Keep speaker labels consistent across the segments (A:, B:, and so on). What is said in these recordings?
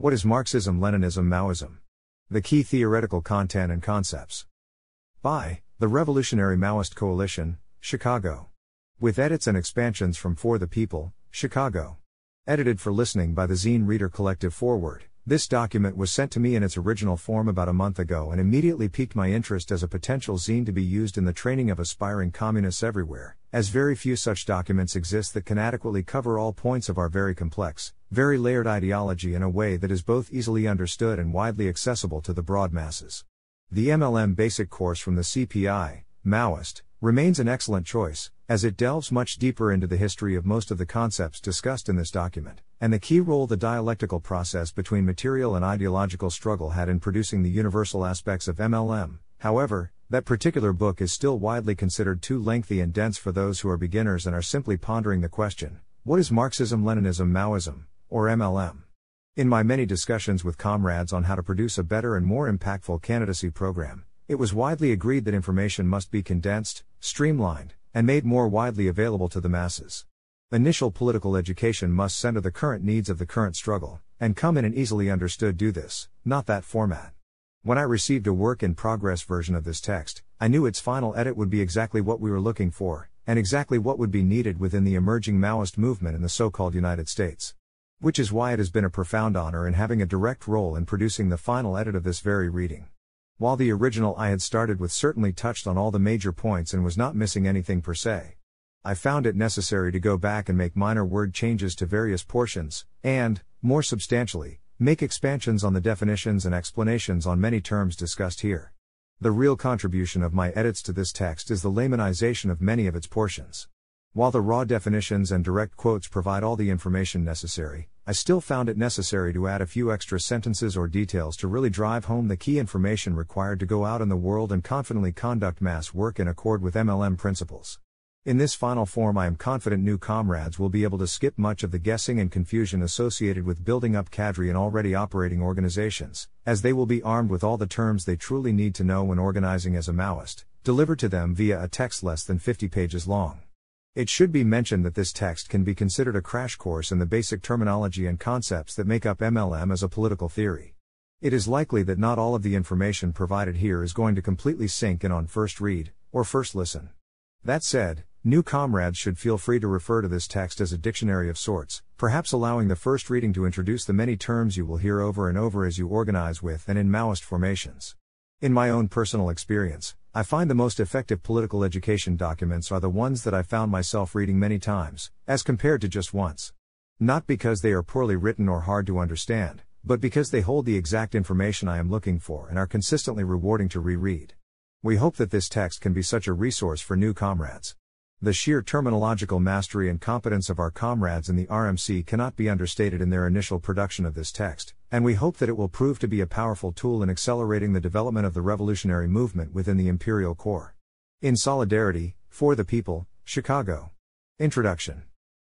A: What is Marxism, Leninism, Maoism? The key theoretical content and concepts. By the Revolutionary Maoist Coalition, Chicago. With edits and expansions from For the People, Chicago. Edited for listening by the Zine Reader Collective Forward. This document was sent to me in its original form about a month ago and immediately piqued my interest as a potential zine to be used in the training of aspiring communists everywhere, as very few such documents exist that can adequately cover all points of our very complex, very layered ideology in a way that is both easily understood and widely accessible to the broad masses. The MLM basic course from the CPI, Maoist, remains an excellent choice, as it delves much deeper into the history of most of the concepts discussed in this document, and the key role the dialectical process between material and ideological struggle had in producing the universal aspects of MLM. However, that particular book is still widely considered too lengthy and dense for those who are beginners and are simply pondering the question what is Marxism, Leninism, Maoism, or MLM? In my many discussions with comrades on how to produce a better and more impactful candidacy program, it was widely agreed that information must be condensed, streamlined, and made more widely available to the masses. Initial political education must center the current needs of the current struggle, and come in an easily understood do this, not that format. When I received a work in progress version of this text, I knew its final edit would be exactly what we were looking for, and exactly what would be needed within the emerging Maoist movement in the so called United States. Which is why it has been a profound honor in having a direct role in producing the final edit of this very reading. While the original I had started with certainly touched on all the major points and was not missing anything per se. I found it necessary to go back and make minor word changes to various portions, and, more substantially, make expansions on the definitions and explanations on many terms discussed here. The real contribution of my edits to this text is the laymanization of many of its portions. While the raw definitions and direct quotes provide all the information necessary, I still found it necessary to add a few extra sentences or details to really drive home the key information required to go out in the world and confidently conduct mass work in accord with MLM principles. In this final form, I am confident new comrades will be able to skip much of the guessing and confusion associated with building up cadre in already operating organizations, as they will be armed with all the terms they truly need to know when organizing as a Maoist, delivered to them via a text less than 50 pages long. It should be mentioned that this text can be considered a crash course in the basic terminology and concepts that make up MLM as a political theory. It is likely that not all of the information provided here is going to completely sink in on first read, or first listen. That said, new comrades should feel free to refer to this text as a dictionary of sorts, perhaps allowing the first reading to introduce the many terms you will hear over and over as you organize with and in Maoist formations. In my own personal experience, I find the most effective political education documents are the ones that I found myself reading many times, as compared to just once. Not because they are poorly written or hard to understand, but because they hold the exact information I am looking for and are consistently rewarding to reread. We hope that this text can be such a resource for new comrades. The sheer terminological mastery and competence of our comrades in the RMC cannot be understated in their initial production of this text, and we hope that it will prove to be a powerful tool in accelerating the development of the revolutionary movement within the Imperial Core. In solidarity, for the people, Chicago. Introduction.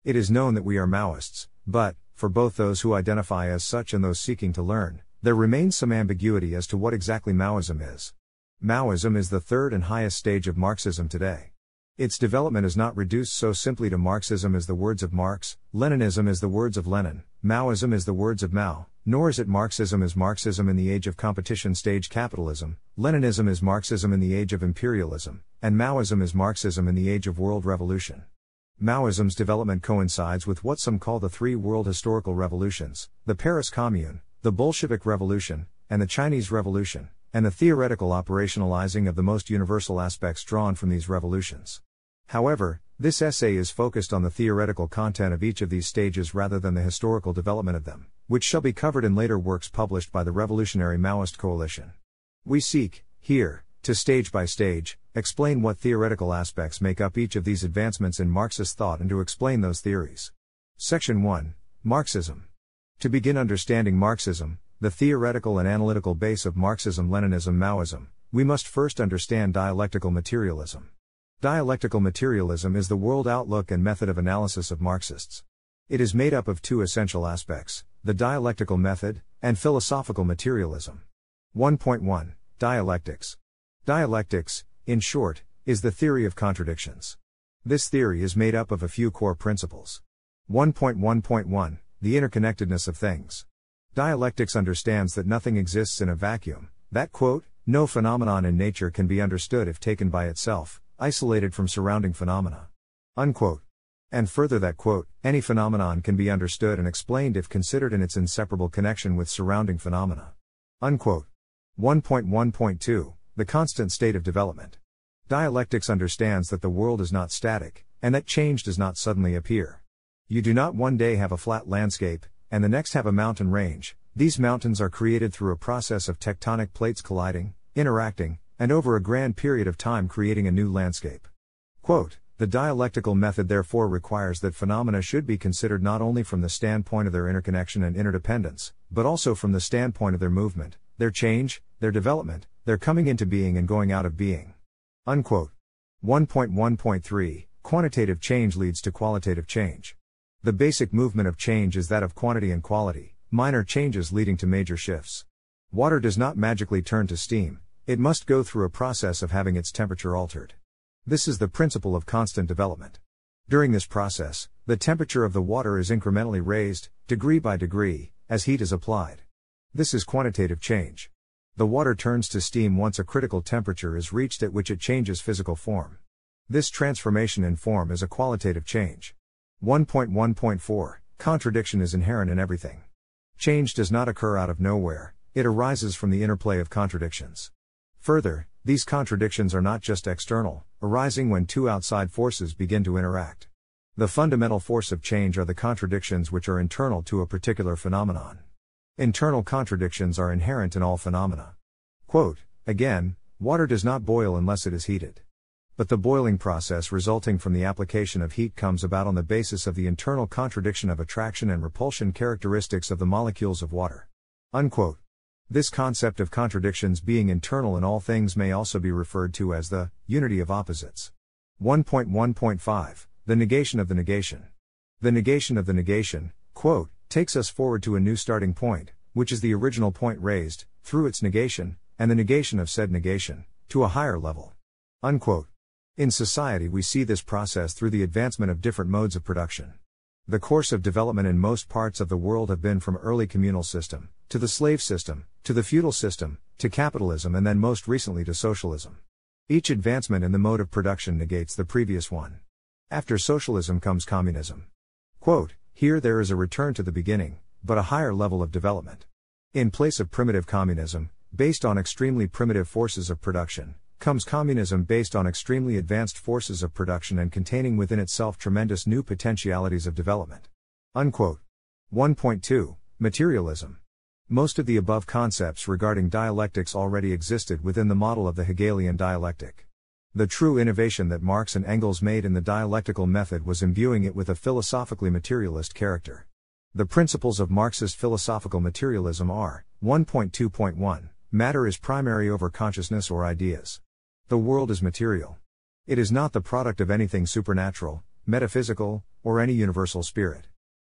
A: It is known that we are Maoists, but, for both those who identify as such and those seeking to learn, there remains some ambiguity as to what exactly Maoism is. Maoism is the third and highest stage of Marxism today. Its development is not reduced so simply to Marxism as the words of Marx, Leninism is the words of Lenin, Maoism is the words of Mao, nor is it Marxism is Marxism in the age of competition stage capitalism, Leninism is Marxism in the age of imperialism, and Maoism is Marxism in the age of world revolution. Maoism's development coincides with what some call the three world historical revolutions the Paris Commune, the Bolshevik Revolution, and the Chinese Revolution, and the theoretical operationalizing of the most universal aspects drawn from these revolutions. However, this essay is focused on the theoretical content of each of these stages rather than the historical development of them, which shall be covered in later works published by the Revolutionary Maoist Coalition. We seek, here, to stage by stage, explain what theoretical aspects make up each of these advancements in Marxist thought and to explain those theories. Section 1 Marxism. To begin understanding Marxism, the theoretical and analytical base of Marxism Leninism Maoism, we must first understand dialectical materialism. Dialectical materialism is the world outlook and method of analysis of Marxists. It is made up of two essential aspects the dialectical method, and philosophical materialism. 1.1 Dialectics. Dialectics, in short, is the theory of contradictions. This theory is made up of a few core principles. 1.1.1 The interconnectedness of things. Dialectics understands that nothing exists in a vacuum, that quote, no phenomenon in nature can be understood if taken by itself, isolated from surrounding phenomena. Unquote. And further that quote, any phenomenon can be understood and explained if considered in its inseparable connection with surrounding phenomena. Unquote. 1.1.2 The constant state of development. Dialectics understands that the world is not static, and that change does not suddenly appear. You do not one day have a flat landscape, and the next have a mountain range. These mountains are created through a process of tectonic plates colliding, interacting, and over a grand period of time creating a new landscape. Quote, the dialectical method therefore requires that phenomena should be considered not only from the standpoint of their interconnection and interdependence, but also from the standpoint of their movement, their change, their development, their coming into being and going out of being. Unquote. 1.1.3 Quantitative change leads to qualitative change. The basic movement of change is that of quantity and quality, minor changes leading to major shifts. Water does not magically turn to steam, it must go through a process of having its temperature altered. This is the principle of constant development. During this process, the temperature of the water is incrementally raised, degree by degree, as heat is applied. This is quantitative change. The water turns to steam once a critical temperature is reached at which it changes physical form. This transformation in form is a qualitative change. 1.1.4 Contradiction is inherent in everything. Change does not occur out of nowhere, it arises from the interplay of contradictions. Further, these contradictions are not just external, arising when two outside forces begin to interact. The fundamental force of change are the contradictions which are internal to a particular phenomenon. Internal contradictions are inherent in all phenomena. Quote, again, water does not boil unless it is heated. But the boiling process resulting from the application of heat comes about on the basis of the internal contradiction of attraction and repulsion characteristics of the molecules of water. Unquote. This concept of contradictions being internal in all things may also be referred to as the unity of opposites. 1.1.5 The negation of the negation. The negation of the negation, quote, takes us forward to a new starting point, which is the original point raised, through its negation, and the negation of said negation, to a higher level. Unquote. In society, we see this process through the advancement of different modes of production. The course of development in most parts of the world have been from early communal system, to the slave system, to the feudal system, to capitalism, and then most recently to socialism. Each advancement in the mode of production negates the previous one. After socialism comes communism. Quote, here there is a return to the beginning, but a higher level of development. In place of primitive communism, based on extremely primitive forces of production, comes communism based on extremely advanced forces of production and containing within itself tremendous new potentialities of development. Unquote. 1.2 Materialism. Most of the above concepts regarding dialectics already existed within the model of the Hegelian dialectic. The true innovation that Marx and Engels made in the dialectical method was imbuing it with a philosophically materialist character. The principles of Marxist philosophical materialism are 1.2.1 Matter is primary over consciousness or ideas. The world is material. It is not the product of anything supernatural, metaphysical, or any universal spirit.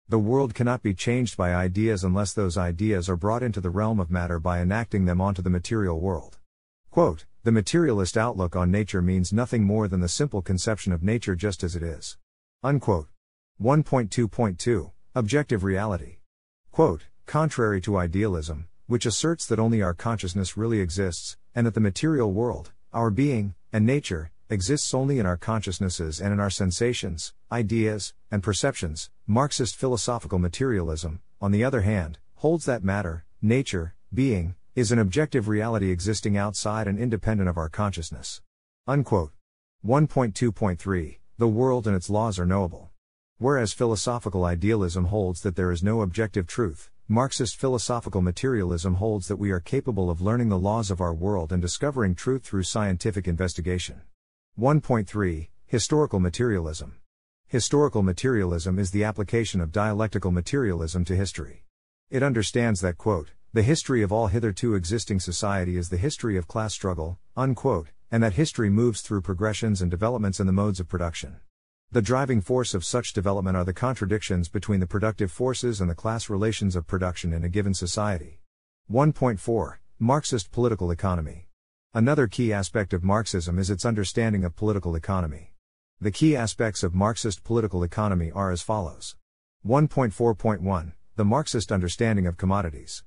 A: The world cannot be changed by ideas unless those ideas are brought into the realm of matter by enacting them onto the material world. Quote, the materialist outlook on nature means nothing more than the simple conception of nature just as it is. Unquote. 1.2.2 Objective reality. Quote, contrary to idealism, which asserts that only our consciousness really exists, and that the material world, our being, and nature, exists only in our consciousnesses and in our sensations, ideas, and perceptions. Marxist philosophical materialism, on the other hand, holds that matter, nature, being, is an objective reality existing outside and independent of our consciousness. Unquote. 1.2.3 The world and its laws are knowable. Whereas philosophical idealism holds that there is no objective truth, Marxist philosophical materialism holds that we are capable of learning the laws of our world and discovering truth through scientific investigation. 1.3 Historical Materialism Historical materialism is the application of dialectical materialism to history. It understands that, quote, the history of all hitherto existing society is the history of class struggle, unquote, and that history moves through progressions and developments in the modes of production. The driving force of such development are the contradictions between the productive forces and the class relations of production in a given society. 1.4 Marxist Political Economy Another key aspect of Marxism is its understanding of political economy. The key aspects of Marxist political economy are as follows 1.4.1 the Marxist understanding of commodities.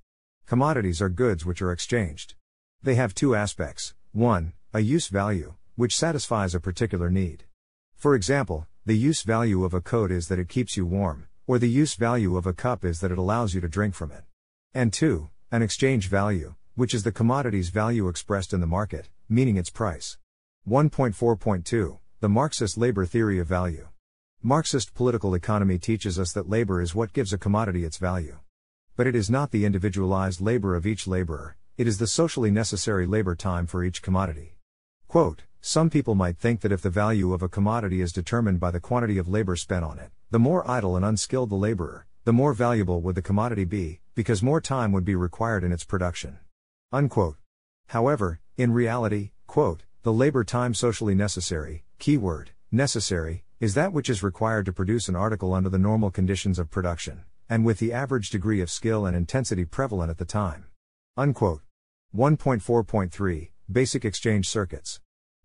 A: Commodities are goods which are exchanged. They have two aspects 1. A use value, which satisfies a particular need. For example, the use value of a coat is that it keeps you warm, or the use value of a cup is that it allows you to drink from it. And 2. An exchange value, which is the commodity's value expressed in the market, meaning its price. 1.4.2 The Marxist Labor Theory of Value. Marxist political economy teaches us that labor is what gives a commodity its value. But it is not the individualized labor of each laborer, it is the socially necessary labor time for each commodity. Quote, some people might think that if the value of a commodity is determined by the quantity of labor spent on it, the more idle and unskilled the laborer, the more valuable would the commodity be, because more time would be required in its production. Unquote. However, in reality, quote, the labor time socially necessary, keyword, necessary, is that which is required to produce an article under the normal conditions of production, and with the average degree of skill and intensity prevalent at the time. Unquote. 1.4.3 Basic Exchange Circuits.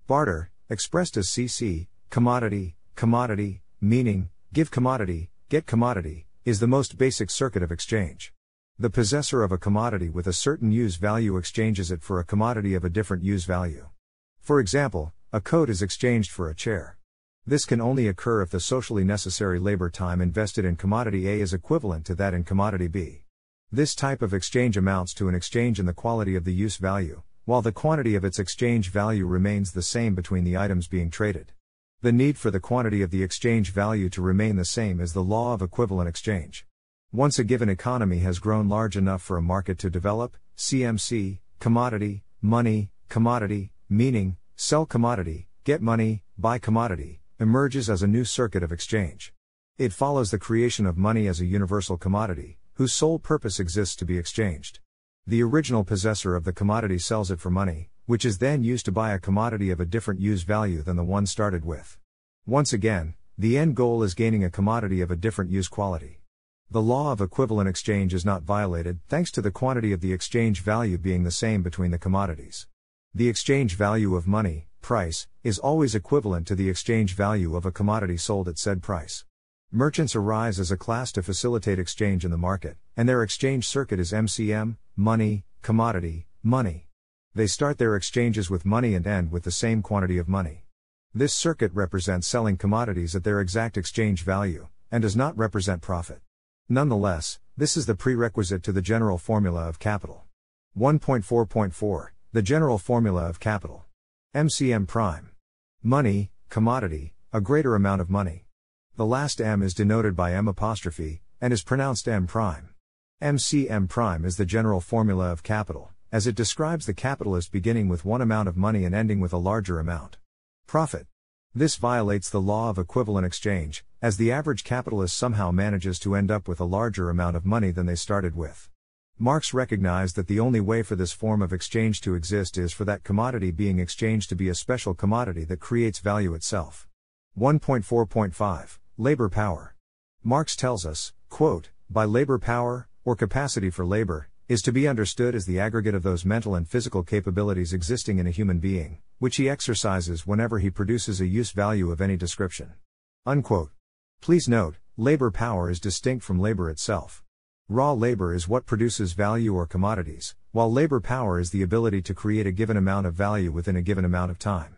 A: Barter, expressed as CC, commodity, commodity, meaning, give commodity, get commodity, is the most basic circuit of exchange. The possessor of a commodity with a certain use value exchanges it for a commodity of a different use value. For example, a coat is exchanged for a chair. This can only occur if the socially necessary labor time invested in commodity A is equivalent to that in commodity B. This type of exchange amounts to an exchange in the quality of the use value, while the quantity of its exchange value remains the same between the items being traded. The need for the quantity of the exchange value to remain the same is the law of equivalent exchange. Once a given economy has grown large enough for a market to develop, CMC, commodity, money, commodity, meaning, sell commodity, get money, buy commodity, emerges as a new circuit of exchange. It follows the creation of money as a universal commodity, whose sole purpose exists to be exchanged. The original possessor of the commodity sells it for money, which is then used to buy a commodity of a different use value than the one started with. Once again, the end goal is gaining a commodity of a different use quality. The law of equivalent exchange is not violated thanks to the quantity of the exchange value being the same between the commodities. The exchange value of money, price, is always equivalent to the exchange value of a commodity sold at said price. Merchants arise as a class to facilitate exchange in the market, and their exchange circuit is MCM, money, commodity, money. They start their exchanges with money and end with the same quantity of money. This circuit represents selling commodities at their exact exchange value, and does not represent profit. Nonetheless, this is the prerequisite to the general formula of capital. 1.4.4 The general formula of capital. MCM prime. Money, commodity, a greater amount of money. The last M is denoted by M apostrophe, and is pronounced M prime. MCM prime is the general formula of capital, as it describes the capitalist beginning with one amount of money and ending with a larger amount. Profit. This violates the law of equivalent exchange, as the average capitalist somehow manages to end up with a larger amount of money than they started with. Marx recognized that the only way for this form of exchange to exist is for that commodity being exchanged to be a special commodity that creates value itself. 1.4.5 Labor power. Marx tells us, quote, by labor power, or capacity for labor, is to be understood as the aggregate of those mental and physical capabilities existing in a human being, which he exercises whenever he produces a use value of any description. Unquote. Please note, labor power is distinct from labor itself. Raw labor is what produces value or commodities, while labor power is the ability to create a given amount of value within a given amount of time.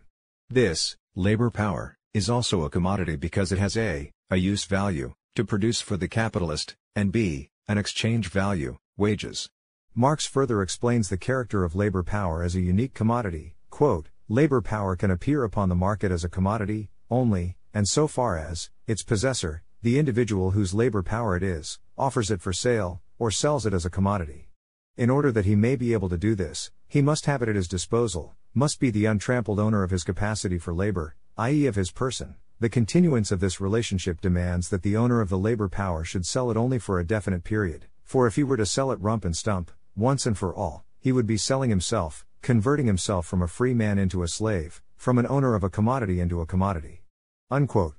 B: This, labor power, is also a commodity because it has a, a use value, to produce for the capitalist, and b, an exchange value, wages.
A: Marx further explains the character of labor power as a unique commodity. Quote, labor power can appear upon the market as a commodity, only, and so far as, its possessor, the individual whose labor power it is, offers it for sale, or sells it as a commodity. In order that he may be able to do this, he must have it at his disposal, must be the untrampled owner of his capacity for labor, i.e., of his person, the continuance of this relationship demands that the owner of the labor power should sell it only for a definite period, for if he were to sell it rump and stump, once and for all, he would be selling himself, converting himself from a free man into a slave, from an owner of a commodity into a commodity. Unquote.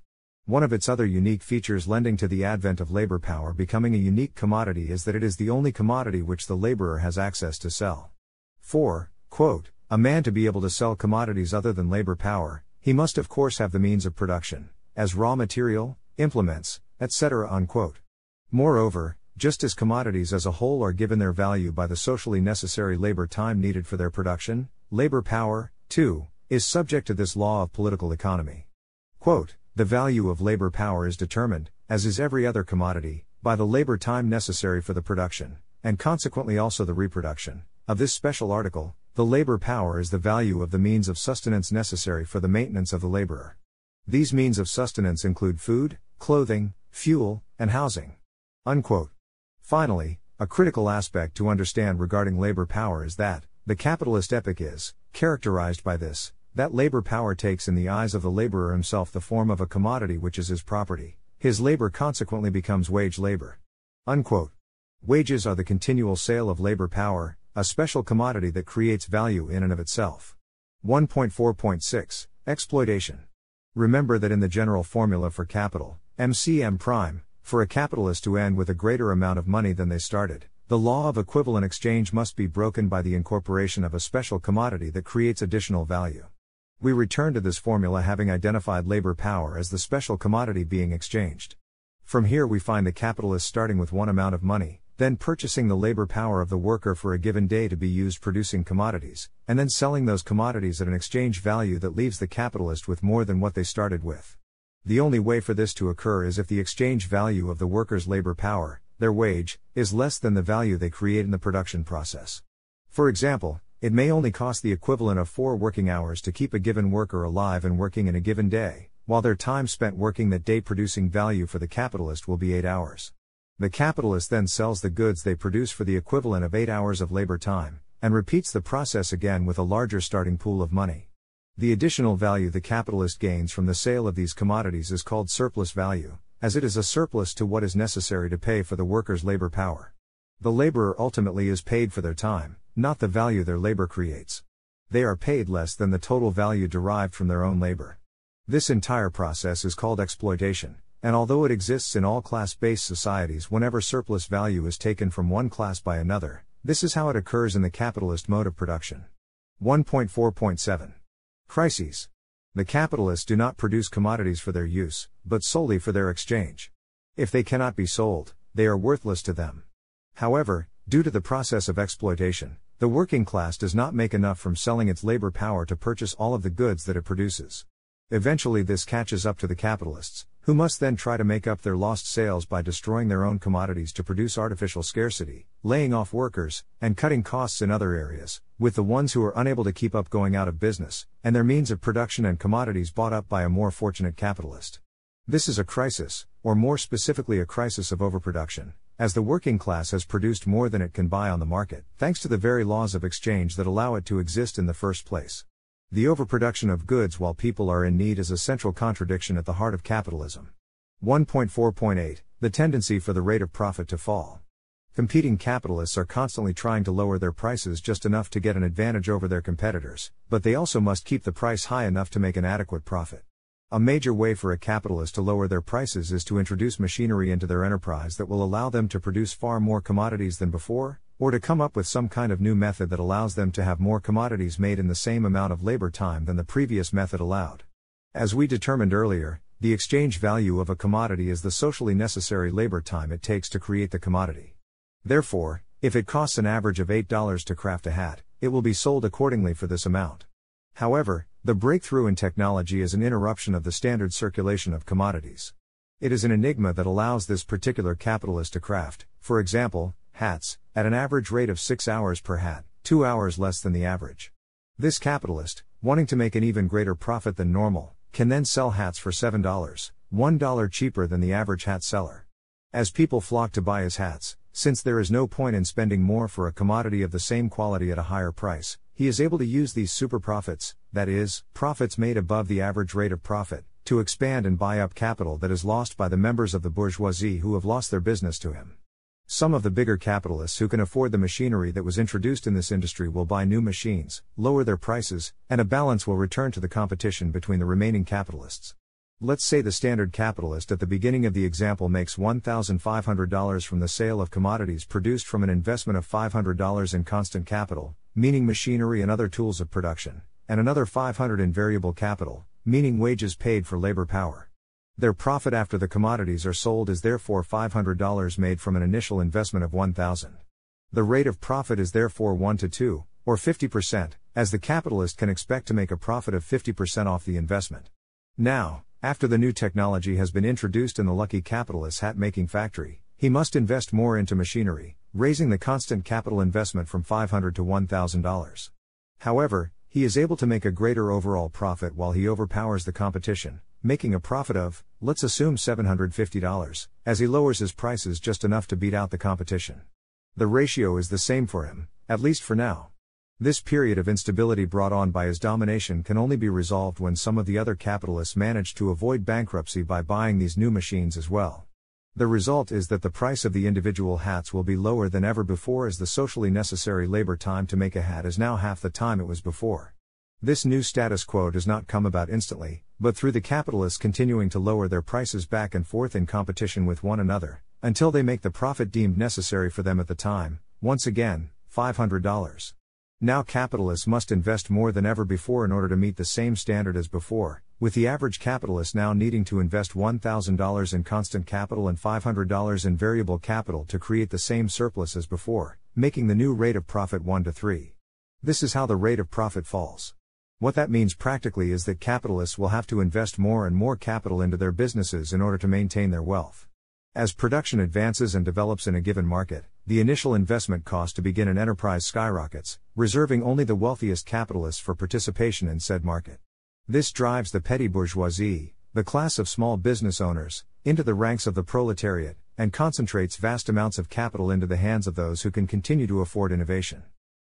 A: One of its other unique features lending to the advent of labor power becoming a unique commodity is that it is the only commodity which the laborer has access to sell. For, quote, a man to be able to sell commodities other than labor power, he must of course have the means of production, as raw material, implements, etc. Unquote. Moreover, Just as commodities as a whole are given their value by the socially necessary labor time needed for their production, labor power, too, is subject to this law of political economy. Quote, the value of labor power is determined, as is every other commodity, by the labor time necessary for the production, and consequently also the reproduction, of this special article. The labor power is the value of the means of sustenance necessary for the maintenance of the laborer. These means of sustenance include food, clothing, fuel, and housing. Unquote. Finally, a critical aspect to understand regarding labor power is that, the capitalist epoch is, characterized by this, that labor power takes in the eyes of the laborer himself the form of a commodity which is his property, his labor consequently becomes wage labor. Unquote. Wages are the continual sale of labor power, a special commodity that creates value in and of itself. 1.4.6 Exploitation. Remember that in the general formula for capital, MCM prime, for a capitalist to end with a greater amount of money than they started, the law of equivalent exchange must be broken by the incorporation of a special commodity that creates additional value. We return to this formula having identified labor power as the special commodity being exchanged. From here we find the capitalist starting with one amount of money, then purchasing the labor power of the worker for a given day to be used producing commodities, and then selling those commodities at an exchange value that leaves the capitalist with more than what they started with. The only way for this to occur is if the exchange value of the worker's labor power, their wage, is less than the value they create in the production process. For example, it may only cost the equivalent of four working hours to keep a given worker alive and working in a given day, while their time spent working that day producing value for the capitalist will be eight hours. The capitalist then sells the goods they produce for the equivalent of eight hours of labor time, and repeats the process again with a larger starting pool of money. The additional value the capitalist gains from the sale of these commodities is called surplus value, as it is a surplus to what is necessary to pay for the worker's labor power. The laborer ultimately is paid for their time, not the value their labor creates. They are paid less than the total value derived from their own labor. This entire process is called exploitation, and although it exists in all class based societies whenever surplus value is taken from one class by another, this is how it occurs in the capitalist mode of production. 1.4.7 Crises the capitalists do not produce commodities for their use, but solely for their exchange. If they cannot be sold, they are worthless to them. However, due to the process of exploitation, the working class does not make enough from selling its labor power to purchase all of the goods that it produces. Eventually, this catches up to the capitalists, who must then try to make up their lost sales by destroying their own commodities to produce artificial scarcity, laying off workers, and cutting costs in other areas, with the ones who are unable to keep up going out of business, and their means of production and commodities bought up by a more fortunate capitalist. This is a crisis, or more specifically a crisis of overproduction, as the working class has produced more than it can buy on the market, thanks to the very laws of exchange that allow it to exist in the first place. The overproduction of goods while people are in need is a central contradiction at the heart of capitalism. 1.4.8 The tendency for the rate of profit to fall. Competing capitalists are constantly trying to lower their prices just enough to get an advantage over their competitors, but they also must keep the price high enough to make an adequate profit. A major way for a capitalist to lower their prices is to introduce machinery into their enterprise that will allow them to produce far more commodities than before, or to come up with some kind of new method that allows them to have more commodities made in the same amount of labor time than the previous method allowed. As we determined earlier, the exchange value of a commodity is the socially necessary labor time it takes to create the commodity. Therefore, if it costs an average of $8 to craft a hat, it will be sold accordingly for this amount. However, the breakthrough in technology is an interruption of the standard circulation of commodities. It is an enigma that allows this particular capitalist to craft, for example, hats, at an average rate of 6 hours per hat, 2 hours less than the average. This capitalist, wanting to make an even greater profit than normal, can then sell hats for $7, $1 cheaper than the average hat seller. As people flock to buy his hats, since there is no point in spending more for a commodity of the same quality at a higher price, he is able to use these super profits, that is, profits made above the average rate of profit, to expand and buy up capital that is lost by the members of the bourgeoisie who have lost their business to him. Some of the bigger capitalists who can afford the machinery that was introduced in this industry will buy new machines, lower their prices, and a balance will return to the competition between the remaining capitalists. Let's say the standard capitalist at the beginning of the example makes $1,500 from the sale of commodities produced from an investment of $500 in constant capital, meaning machinery and other tools of production, and another $500 in variable capital, meaning wages paid for labor power. Their profit after the commodities are sold is therefore $500 made from an initial investment of $1,000. The rate of profit is therefore 1 to 2, or 50%, as the capitalist can expect to make a profit of 50% off the investment. Now, after the new technology has been introduced in the lucky capitalist's hat making factory, he must invest more into machinery, raising the constant capital investment from 500 to $1,000. However, he is able to make a greater overall profit while he overpowers the competition, making a profit of, let's assume $750, as he lowers his prices just enough to beat out the competition. The ratio is the same for him, at least for now. This period of instability brought on by his domination can only be resolved when some of the other capitalists manage to avoid bankruptcy by buying these new machines as well. The result is that the price of the individual hats will be lower than ever before as the socially necessary labor time to make a hat is now half the time it was before. This new status quo does not come about instantly, but through the capitalists continuing to lower their prices back and forth in competition with one another, until they make the profit deemed necessary for them at the time, once again, $500. Now capitalists must invest more than ever before in order to meet the same standard as before, with the average capitalist now needing to invest $1,000 in constant capital and $500 in variable capital to create the same surplus as before, making the new rate of profit 1 to 3. This is how the rate of profit falls. What that means practically is that capitalists will have to invest more and more capital into their businesses in order to maintain their wealth. As production advances and develops in a given market, the initial investment cost to begin an enterprise skyrockets, reserving only the wealthiest capitalists for participation in said market. This drives the petty bourgeoisie, the class of small business owners, into the ranks of the proletariat, and concentrates vast amounts of capital into the hands of those who can continue to afford innovation.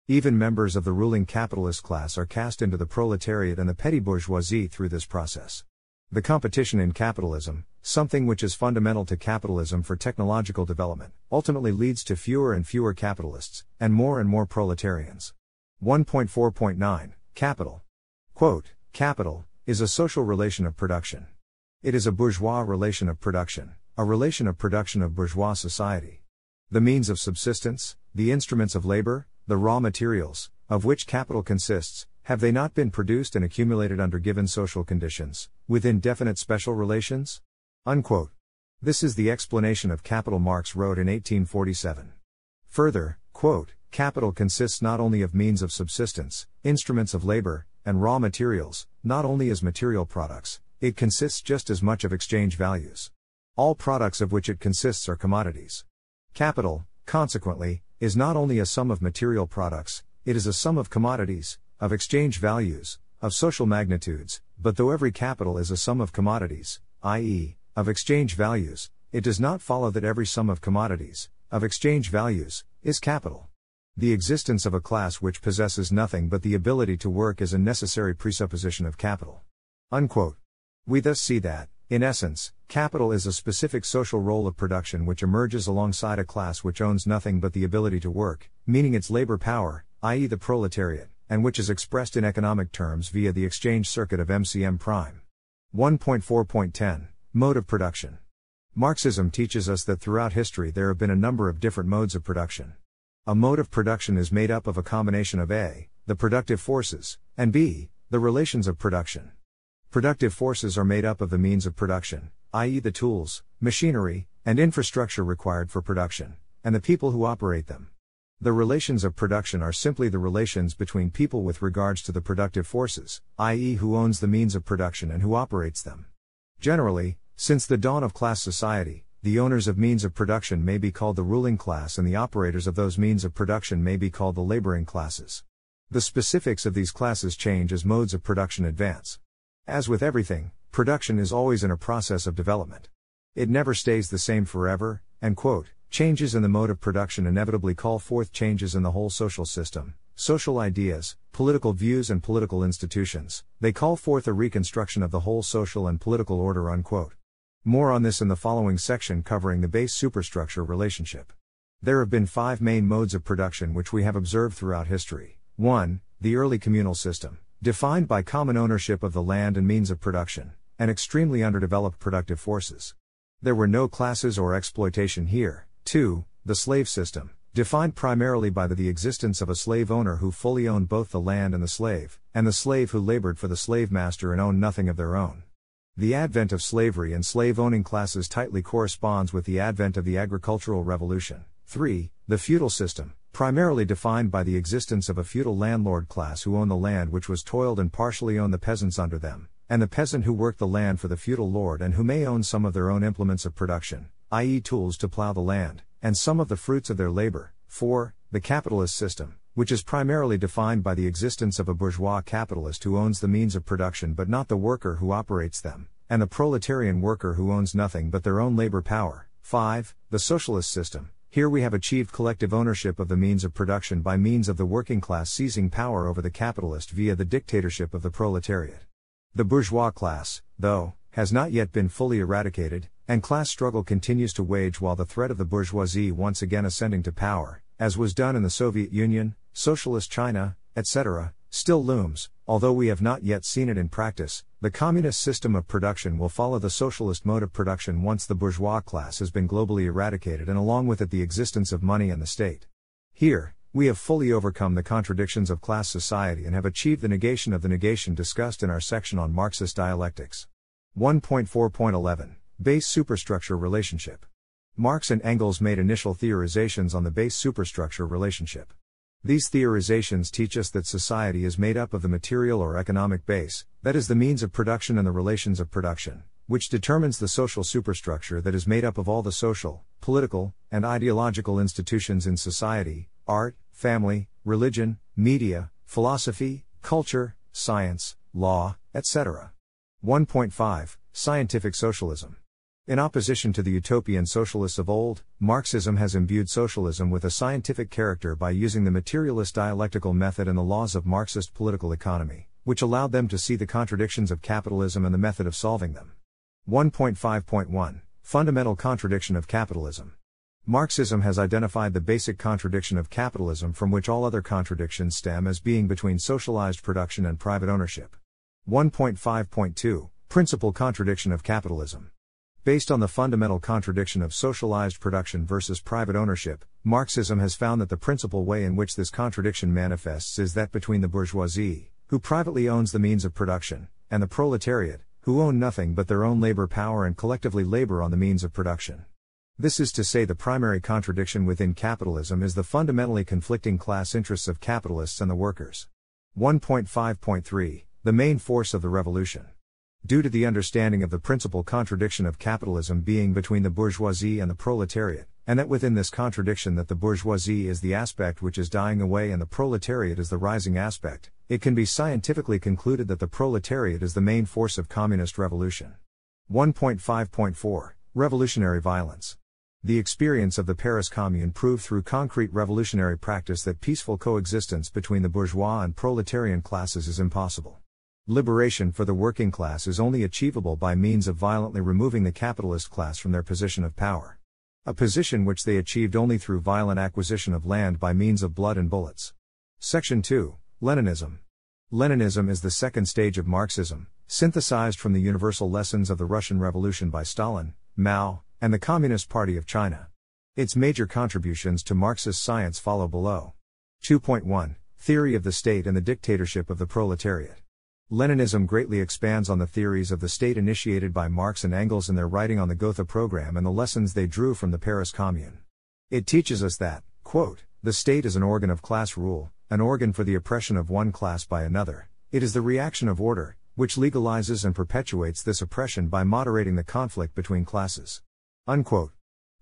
A: Even members of the ruling capitalist class are cast into the proletariat and the petty bourgeoisie through this process. The competition in capitalism, something which is fundamental to capitalism for technological development, ultimately leads to fewer and fewer capitalists, and more and more proletarians. 1.4.9 Capital. Quote, Capital is a social relation of production. It is a bourgeois relation of production, a relation of production of bourgeois society. The means of subsistence, the instruments of labor, the raw materials, of which capital consists, have they not been produced and accumulated under given social conditions, within definite special relations? Unquote. This is the explanation of capital Marx wrote in 1847. Further, quote, capital consists not only of means of subsistence, instruments of labor, and raw materials, not only as material products, it consists just as much of exchange values. All products of which it consists are commodities. Capital, consequently, is not only a sum of material products, it is a sum of commodities, of exchange values, of social magnitudes, but though every capital is a sum of commodities, i.e., of exchange values, it does not follow that every sum of commodities, of exchange values, is capital. The existence of a class which possesses nothing but the ability to work is a necessary presupposition of capital. Unquote. We thus see that, in essence, capital is a specific social role of production which emerges alongside a class which owns nothing but the ability to work, meaning its labor power, i.e., the proletariat and which is expressed in economic terms via the exchange circuit of MCM prime. 1.4.10 Mode of production. Marxism teaches us that throughout history there have been a number of different modes of production. A mode of production is made up of a combination of A, the productive forces, and B, the relations of production. Productive forces are made up of the means of production, i.e., the tools, machinery, and infrastructure required for production, and the people who operate them. The relations of production are simply the relations between people with regards to the productive forces, i.e., who owns the means of production and who operates them. Generally, since the dawn of class society, the owners of means of production may be called the ruling class and the operators of those means of production may be called the laboring classes. The specifics of these classes change as modes of production advance. As with everything, production is always in a process of development. It never stays the same forever, and quote, Changes in the mode of production inevitably call forth changes in the whole social system, social ideas, political views, and political institutions. They call forth a reconstruction of the whole social and political order. Unquote. More on this in the following section covering the base superstructure relationship. There have been five main modes of production which we have observed throughout history. 1. The early communal system, defined by common ownership of the land and means of production, and extremely underdeveloped productive forces. There were no classes or exploitation here. 2. The slave system, defined primarily by the, the existence of a slave owner who fully owned both the land and the slave, and the slave who labored for the slave master and owned nothing of their own. The advent of slavery and slave owning classes tightly corresponds with the advent of the agricultural revolution. 3. The feudal system, primarily defined by the existence of a feudal landlord class who owned the land which was toiled and partially owned the peasants under them, and the peasant who worked the land for the feudal lord and who may own some of their own implements of production, i.e., tools to plow the land, and some of the fruits of their labor. 4. The capitalist system, which is primarily defined by the existence of a bourgeois capitalist who owns the means of production but not the worker who operates them, and the proletarian worker who owns nothing but their own labor power. 5. The socialist system, here we have achieved collective ownership of the means of production by means of the working class seizing power over the capitalist via the dictatorship of the proletariat. The bourgeois class, though, has not yet been fully eradicated, and class struggle continues to wage while the threat of the bourgeoisie once again ascending to power, as was done in the Soviet Union, Socialist China, etc., still looms, although we have not yet seen it in practice. The communist system of production will follow the socialist mode of production once the bourgeois class has been globally eradicated and along with it the existence of money and the state. Here, we have fully overcome the contradictions of class society and have achieved the negation of the negation discussed in our section on Marxist dialectics. 1.4.11 Base Superstructure Relationship Marx and Engels made initial theorizations on the base superstructure relationship. These theorizations teach us that society is made up of the material or economic base, that is, the means of production and the relations of production, which determines the social superstructure that is made up of all the social, political, and ideological institutions in society art, family, religion, media, philosophy, culture, science, law, etc. 1.5 Scientific Socialism in opposition to the utopian socialists of old, Marxism has imbued socialism with a scientific character by using the materialist dialectical method and the laws of Marxist political economy, which allowed them to see the contradictions of capitalism and the method of solving them. 1.5.1 Fundamental contradiction of capitalism. Marxism has identified the basic contradiction of capitalism from which all other contradictions stem as being between socialized production and private ownership. 1.5.2 Principal contradiction of capitalism. Based on the fundamental contradiction of socialized production versus private ownership, Marxism has found that the principal way in which this contradiction manifests is that between the bourgeoisie, who privately owns the means of production, and the proletariat, who own nothing but their own labor power and collectively labor on the means of production. This is to say, the primary contradiction within capitalism is the fundamentally conflicting class interests of capitalists and the workers. 1.5.3 The main force of the revolution due to the understanding of the principal contradiction of capitalism being between the bourgeoisie and the proletariat, and that within this contradiction that the bourgeoisie is the aspect which is dying away and the proletariat is the rising aspect, it can be scientifically concluded that the proletariat is the main force of communist revolution. 1.5.4 Revolutionary violence. The experience of the Paris Commune proved through concrete revolutionary practice that peaceful coexistence between the bourgeois and proletarian classes is impossible. Liberation for the working class is only achievable by means of violently removing the capitalist class from their position of power. A position which they achieved only through violent acquisition of land by means of blood and bullets. Section 2 Leninism. Leninism is the second stage of Marxism, synthesized from the universal lessons of the Russian Revolution by Stalin, Mao, and the Communist Party of China. Its major contributions to Marxist science follow below. 2.1 Theory of the State and the Dictatorship of the Proletariat. Leninism greatly expands on the theories of the state initiated by Marx and Engels in their writing on the Gotha program and the lessons they drew from the Paris Commune. It teaches us that, quote, the state is an organ of class rule, an organ for the oppression of one class by another. It is the reaction of order, which legalizes and perpetuates this oppression by moderating the conflict between classes. Unquote.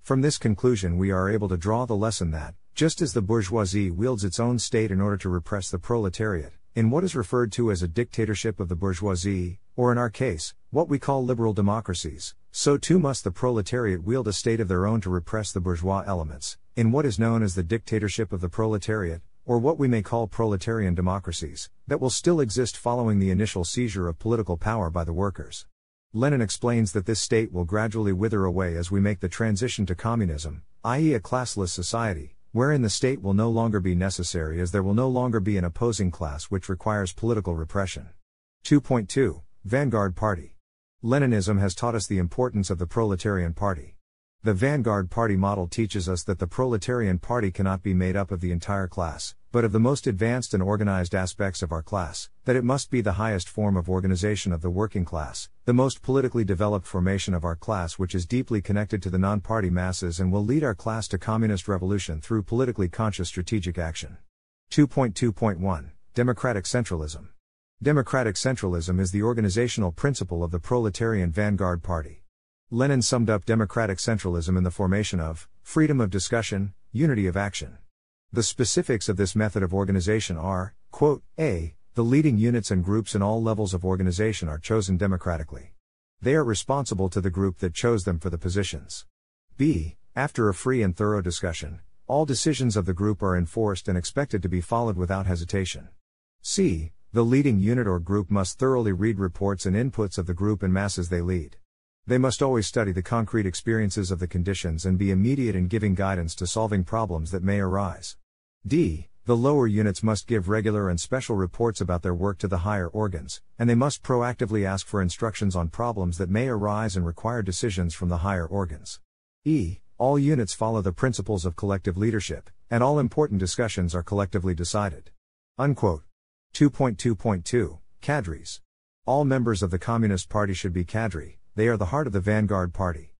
A: From this conclusion, we are able to draw the lesson that, just as the bourgeoisie wields its own state in order to repress the proletariat, in what is referred to as a dictatorship of the bourgeoisie, or in our case, what we call liberal democracies, so too must the proletariat wield a state of their own to repress the bourgeois elements, in what is known as the dictatorship of the proletariat, or what we may call proletarian democracies, that will still exist following the initial seizure of political power by the workers. Lenin explains that this state will gradually wither away as we make the transition to communism, i.e., a classless society, wherein the state will no longer be necessary as there will no longer be an opposing class which requires political repression. 2.2 Vanguard Party Leninism has taught us the importance of the proletarian party. The Vanguard Party model teaches us that the proletarian party cannot be made up of the entire class, but of the most advanced and organized aspects of our class, that it must be the highest form of organization of the working class, the most politically developed formation of our class, which is deeply connected to the non party masses and will lead our class to communist revolution through politically conscious strategic action. 2.2.1 Democratic Centralism Democratic centralism is the organizational principle of the proletarian vanguard party. Lenin summed up democratic centralism in the formation of freedom of discussion, unity of action. The specifics of this method of organization are, quote, a. The leading units and groups in all levels of organization are chosen democratically. They are responsible to the group that chose them for the positions. b. After a free and thorough discussion, all decisions of the group are enforced and expected to be followed without hesitation. c. The leading unit or group must thoroughly read reports and inputs of the group and masses they lead. They must always study the concrete experiences of the conditions and be immediate in giving guidance to solving problems that may arise. D. The lower units must give regular and special reports about their work to the higher organs, and they must proactively ask for instructions on problems that may arise and require decisions from the higher organs. E. All units follow the principles of collective leadership, and all important discussions are collectively decided. Unquote. 2.2.2 Cadres. All members of the Communist Party should be cadre, they are the heart of the vanguard party.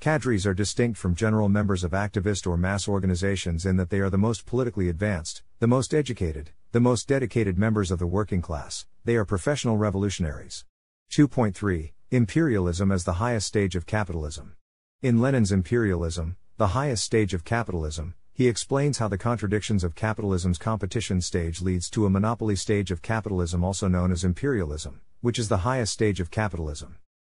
A: Cadres are distinct from general members of activist or mass organizations in that they are the most politically advanced, the most educated, the most dedicated members of the working class, they are professional revolutionaries. 2.3 Imperialism as the highest stage of capitalism. In Lenin's Imperialism, the highest stage of capitalism, he explains how the contradictions of capitalism's competition stage leads to a monopoly stage of capitalism, also known as imperialism, which is the highest stage of capitalism.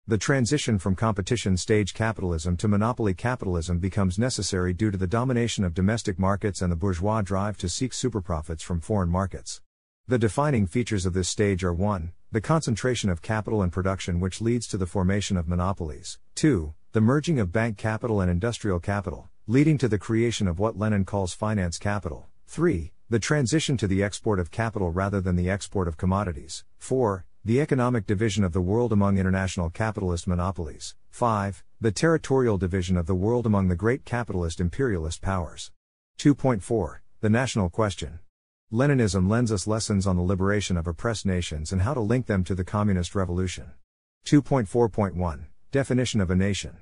A: The transition from competition stage capitalism to monopoly capitalism becomes necessary due to the domination of domestic markets and the bourgeois drive to seek superprofits from foreign markets. The defining features of this stage are 1. The concentration of capital and production, which leads to the formation of monopolies, 2. The merging of bank capital and industrial capital, leading to the creation of what Lenin calls finance capital. 3. The transition to the export of capital rather than the export of commodities. 4. The economic division of the world among international capitalist monopolies. 5. The territorial division of the world among the great capitalist imperialist powers. 2.4. The national question. Leninism lends us lessons on the liberation of oppressed nations and how to link them to the communist revolution. 2.4.1 Definition of a nation.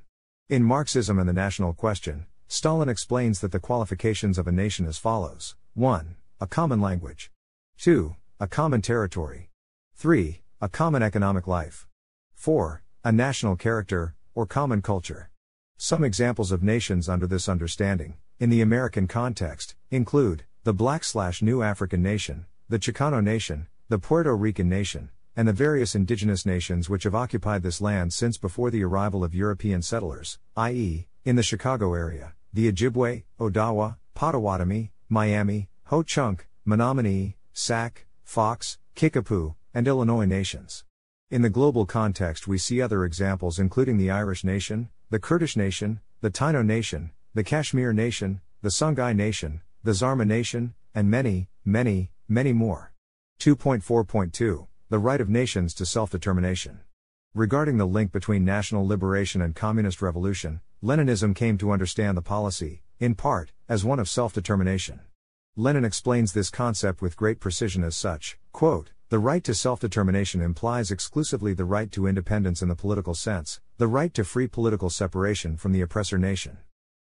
A: In Marxism and the National Question, Stalin explains that the qualifications of a nation as follows 1. A common language. 2. A common territory. 3. A common economic life. 4. A national character, or common culture. Some examples of nations under this understanding, in the American context, include the Black slash New African Nation, the Chicano Nation, the Puerto Rican Nation, and the various indigenous nations which have occupied this land since before the arrival of European settlers, i.e., in the Chicago area the Ojibwe, Odawa, Potawatomi, Miami, Ho Chunk, Menominee, Sac, Fox, Kickapoo, and Illinois nations. In the global context, we see other examples including the Irish Nation, the Kurdish Nation, the Taino Nation, the Kashmir Nation, the Songhai Nation, the Zarma Nation, and many, many, many more. 2.4.2 The Right of Nations to Self Determination. Regarding the link between national liberation and communist revolution, Leninism came to understand the policy, in part, as one of self determination. Lenin explains this concept with great precision as such quote, The right to self determination implies exclusively the right to independence in the political sense, the right to free political separation from the oppressor nation.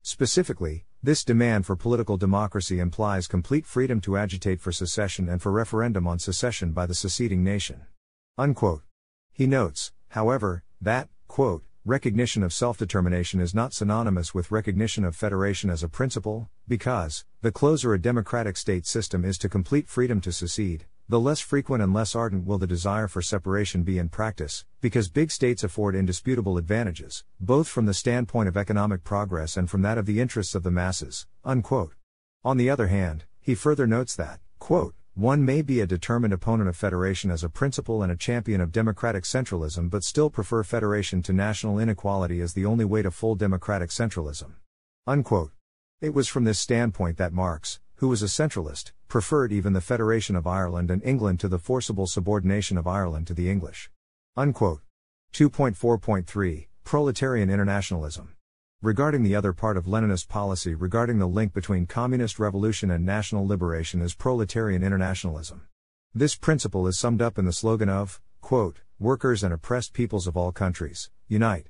A: Specifically, this demand for political democracy implies complete freedom to agitate for secession and for referendum on secession by the seceding nation. Unquote. He notes, however, that, quote, recognition of self determination is not synonymous with recognition of federation as a principle, because, the closer a democratic state system is to complete freedom to secede, the less frequent and less ardent will the desire for separation be in practice, because big states afford indisputable advantages, both from the standpoint of economic progress and from that of the interests of the masses. Unquote. On the other hand, he further notes that, quote, one may be a determined opponent of federation as a principle and a champion of democratic centralism but still prefer federation to national inequality as the only way to full democratic centralism. Unquote. It was from this standpoint that Marx, who was a centralist, preferred even the Federation of Ireland and England to the forcible subordination of Ireland to the English. Unquote. 2.4.3 Proletarian Internationalism. Regarding the other part of Leninist policy regarding the link between communist revolution and national liberation is proletarian internationalism. This principle is summed up in the slogan of, quote, workers and oppressed peoples of all countries, unite.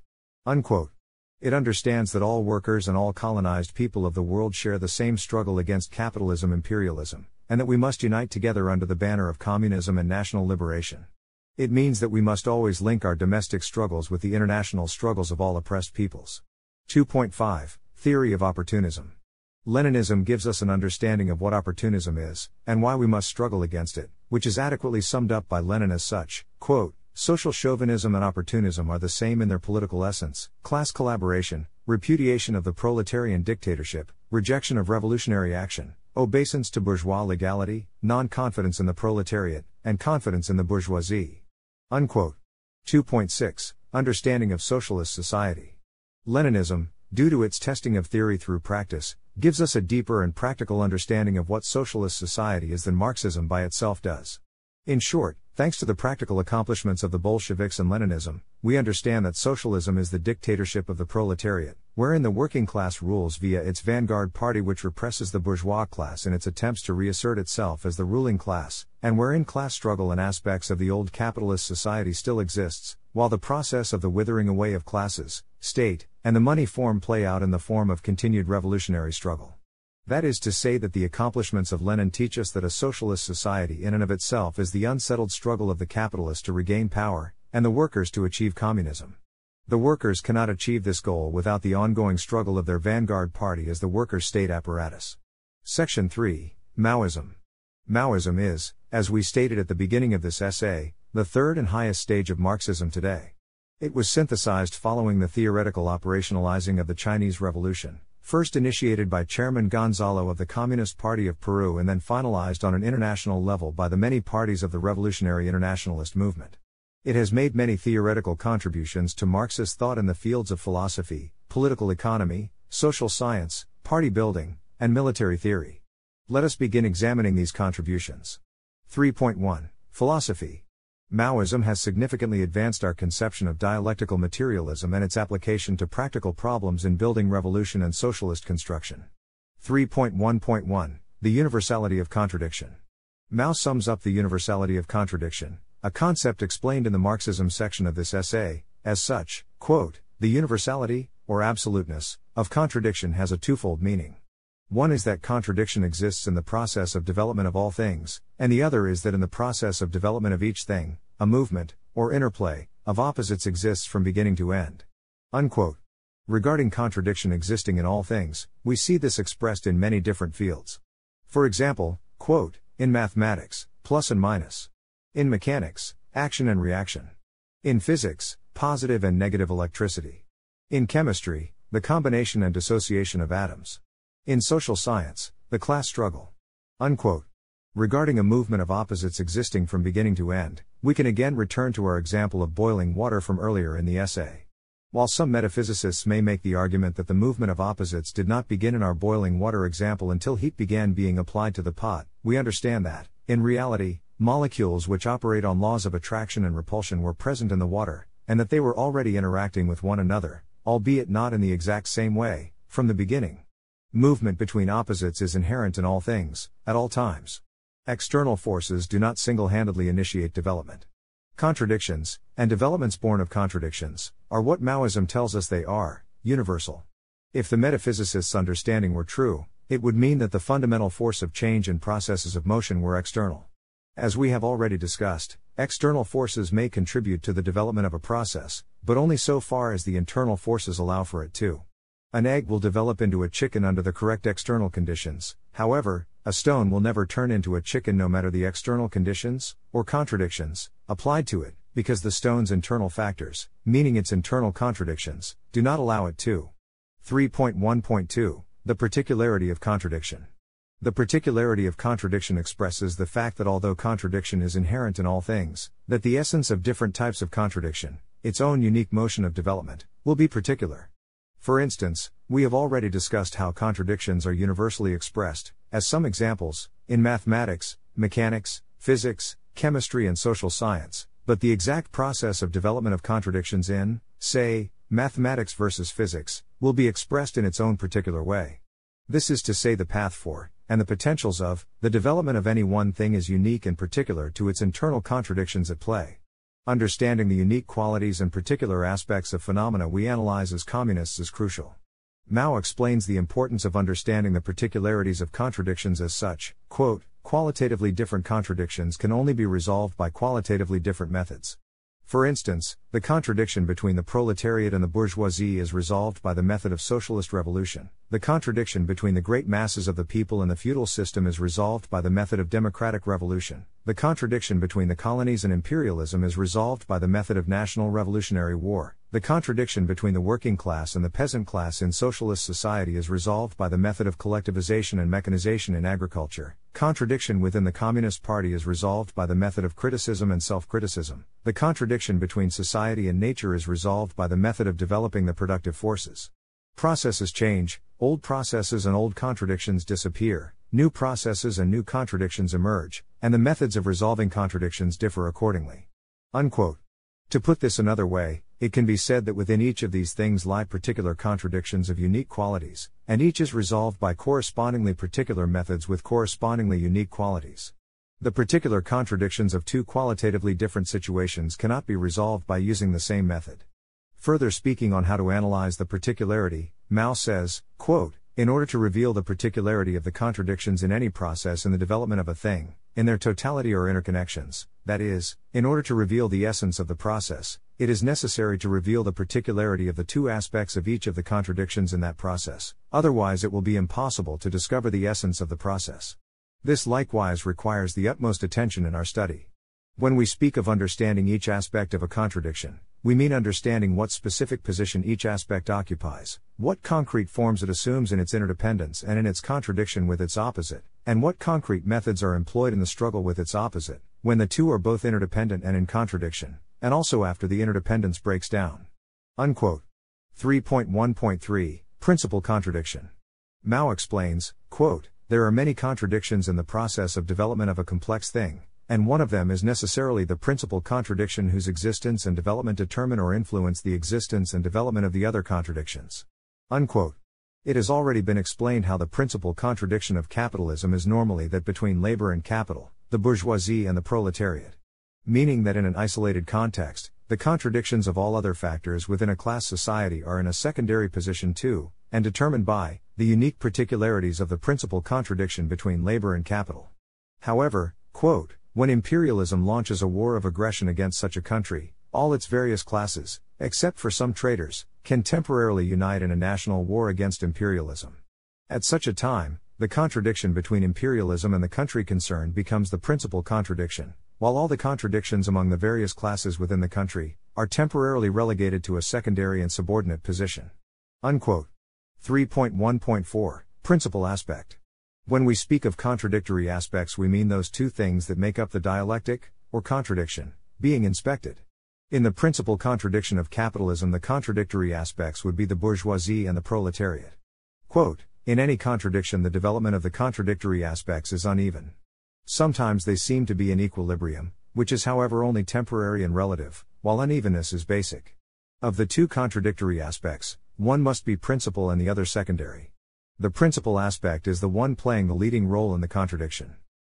A: Unquote. It understands that all workers and all colonized people of the world share the same struggle against capitalism imperialism, and that we must unite together under the banner of communism and national liberation. It means that we must always link our domestic struggles with the international struggles of all oppressed peoples. 2.5 Theory of Opportunism Leninism gives us an understanding of what opportunism is, and why we must struggle against it, which is adequately summed up by Lenin as such quote, Social chauvinism and opportunism are the same in their political essence class collaboration, repudiation of the proletarian dictatorship, rejection of revolutionary action, obeisance to bourgeois legality, non confidence in the proletariat, and confidence in the bourgeoisie. Unquote. 2.6 Understanding of Socialist Society. Leninism, due to its testing of theory through practice, gives us a deeper and practical understanding of what socialist society is than Marxism by itself does. In short, thanks to the practical accomplishments of the Bolsheviks and Leninism, we understand that socialism is the dictatorship of the proletariat, wherein the working class rules via its vanguard party which represses the bourgeois class in its attempts to reassert itself as the ruling class, and wherein class struggle and aspects of the old capitalist society still exists, while the process of the withering away of classes, state, and the money form play out in the form of continued revolutionary struggle. That is to say, that the accomplishments of Lenin teach us that a socialist society in and of itself is the unsettled struggle of the capitalists to regain power, and the workers to achieve communism. The workers cannot achieve this goal without the ongoing struggle of their vanguard party as the workers' state apparatus. Section 3 Maoism. Maoism is, as we stated at the beginning of this essay, the third and highest stage of Marxism today. It was synthesized following the theoretical operationalizing of the Chinese Revolution, first initiated by Chairman Gonzalo of the Communist Party of Peru and then finalized on an international level by the many parties of the revolutionary internationalist movement. It has made many theoretical contributions to Marxist thought in the fields of philosophy, political economy, social science, party building, and military theory. Let us begin examining these contributions. 3.1 Philosophy Maoism has significantly advanced our conception of dialectical materialism and its application to practical problems in building revolution and socialist construction. 3.1.1 The Universality of Contradiction. Mao sums up the universality of contradiction, a concept explained in the Marxism section of this essay, as such, quote, the universality, or absoluteness, of contradiction has a twofold meaning. One is that contradiction exists in the process of development of all things, and the other is that in the process of development of each thing, a movement, or interplay, of opposites exists from beginning to end. Unquote. Regarding contradiction existing in all things, we see this expressed in many different fields. For example, quote, in mathematics, plus and minus. In mechanics, action and reaction. In physics, positive and negative electricity. In chemistry, the combination and dissociation of atoms. In social science, the class struggle. Unquote. Regarding a movement of opposites existing from beginning to end, we can again return to our example of boiling water from earlier in the essay. While some metaphysicists may make the argument that the movement of opposites did not begin in our boiling water example until heat began being applied to the pot, we understand that, in reality, molecules which operate on laws of attraction and repulsion were present in the water, and that they were already interacting with one another, albeit not in the exact same way, from the beginning. Movement between opposites is inherent in all things, at all times. External forces do not single handedly initiate development. Contradictions, and developments born of contradictions, are what Maoism tells us they are universal. If the metaphysicist's understanding were true, it would mean that the fundamental force of change and processes of motion were external. As we have already discussed, external forces may contribute to the development of a process, but only so far as the internal forces allow for it to. An egg will develop into a chicken under the correct external conditions, however, a stone will never turn into a chicken no matter the external conditions, or contradictions, applied to it, because the stone's internal factors, meaning its internal contradictions, do not allow it to. 3.1.2 The particularity of contradiction. The particularity of contradiction expresses the fact that although contradiction is inherent in all things, that the essence of different types of contradiction, its own unique motion of development, will be particular. For instance, we have already discussed how contradictions are universally expressed, as some examples, in mathematics, mechanics, physics, chemistry, and social science, but the exact process of development of contradictions in, say, mathematics versus physics, will be expressed in its own particular way. This is to say, the path for, and the potentials of, the development of any one thing is unique and particular to its internal contradictions at play. Understanding the unique qualities and particular aspects of phenomena we analyze as communists is crucial. Mao explains the importance of understanding the particularities of contradictions as such quote, qualitatively different contradictions can only be resolved by qualitatively different methods. For instance, the contradiction between the proletariat and the bourgeoisie is resolved by the method of socialist revolution. The contradiction between the great masses of the people and the feudal system is resolved by the method of democratic revolution. The contradiction between the colonies and imperialism is resolved by the method of national revolutionary war. The contradiction between the working class and the peasant class in socialist society is resolved by the method of collectivization and mechanization in agriculture. Contradiction within the Communist Party is resolved by the method of criticism and self criticism. The contradiction between society and nature is resolved by the method of developing the productive forces. Processes change, old processes and old contradictions disappear, new processes and new contradictions emerge, and the methods of resolving contradictions differ accordingly. Unquote. To put this another way, it can be said that within each of these things lie particular contradictions of unique qualities, and each is resolved by correspondingly particular methods with correspondingly unique qualities. The particular contradictions of two qualitatively different situations cannot be resolved by using the same method. Further speaking on how to analyze the particularity, Mao says, quote, in order to reveal the particularity of the contradictions in any process in the development of a thing, in their totality or interconnections, that is, in order to reveal the essence of the process, it is necessary to reveal the particularity of the two aspects of each of the contradictions in that process, otherwise, it will be impossible to discover the essence of the process. This likewise requires the utmost attention in our study. When we speak of understanding each aspect of a contradiction, we mean understanding what specific position each aspect occupies, what concrete forms it assumes in its interdependence and in its contradiction with its opposite, and what concrete methods are employed in the struggle with its opposite, when the two are both interdependent and in contradiction, and also after the interdependence breaks down. Unquote. 3.1.3 Principal Contradiction. Mao explains, quote, There are many contradictions in the process of development of a complex thing, and one of them is necessarily the principal contradiction whose existence and development determine or influence the existence and development of the other contradictions. Unquote. It has already been explained how the principal contradiction of capitalism is normally that between labor and capital, the bourgeoisie and the proletariat meaning that in an isolated context, the contradictions of all other factors within a class society are in a secondary position too, and determined by the unique particularities of the principal contradiction between labor and capital. However, quote, when imperialism launches a war of aggression against such a country, all its various classes, except for some traitors, can temporarily unite in a national war against imperialism. At such a time, the contradiction between imperialism and the country concerned becomes the principal contradiction, while all the contradictions among the various classes within the country are temporarily relegated to a secondary and subordinate position. Unquote. 3.1.4 Principal aspect. When we speak of contradictory aspects, we mean those two things that make up the dialectic, or contradiction, being inspected. In the principal contradiction of capitalism, the contradictory aspects would be the bourgeoisie and the proletariat. Quote, in any contradiction, the development of the contradictory aspects is uneven. Sometimes they seem to be in equilibrium, which is however only temporary and relative, while unevenness is basic. Of the two contradictory aspects, one must be principal and the other secondary. The principal aspect is the one playing the leading role in the contradiction.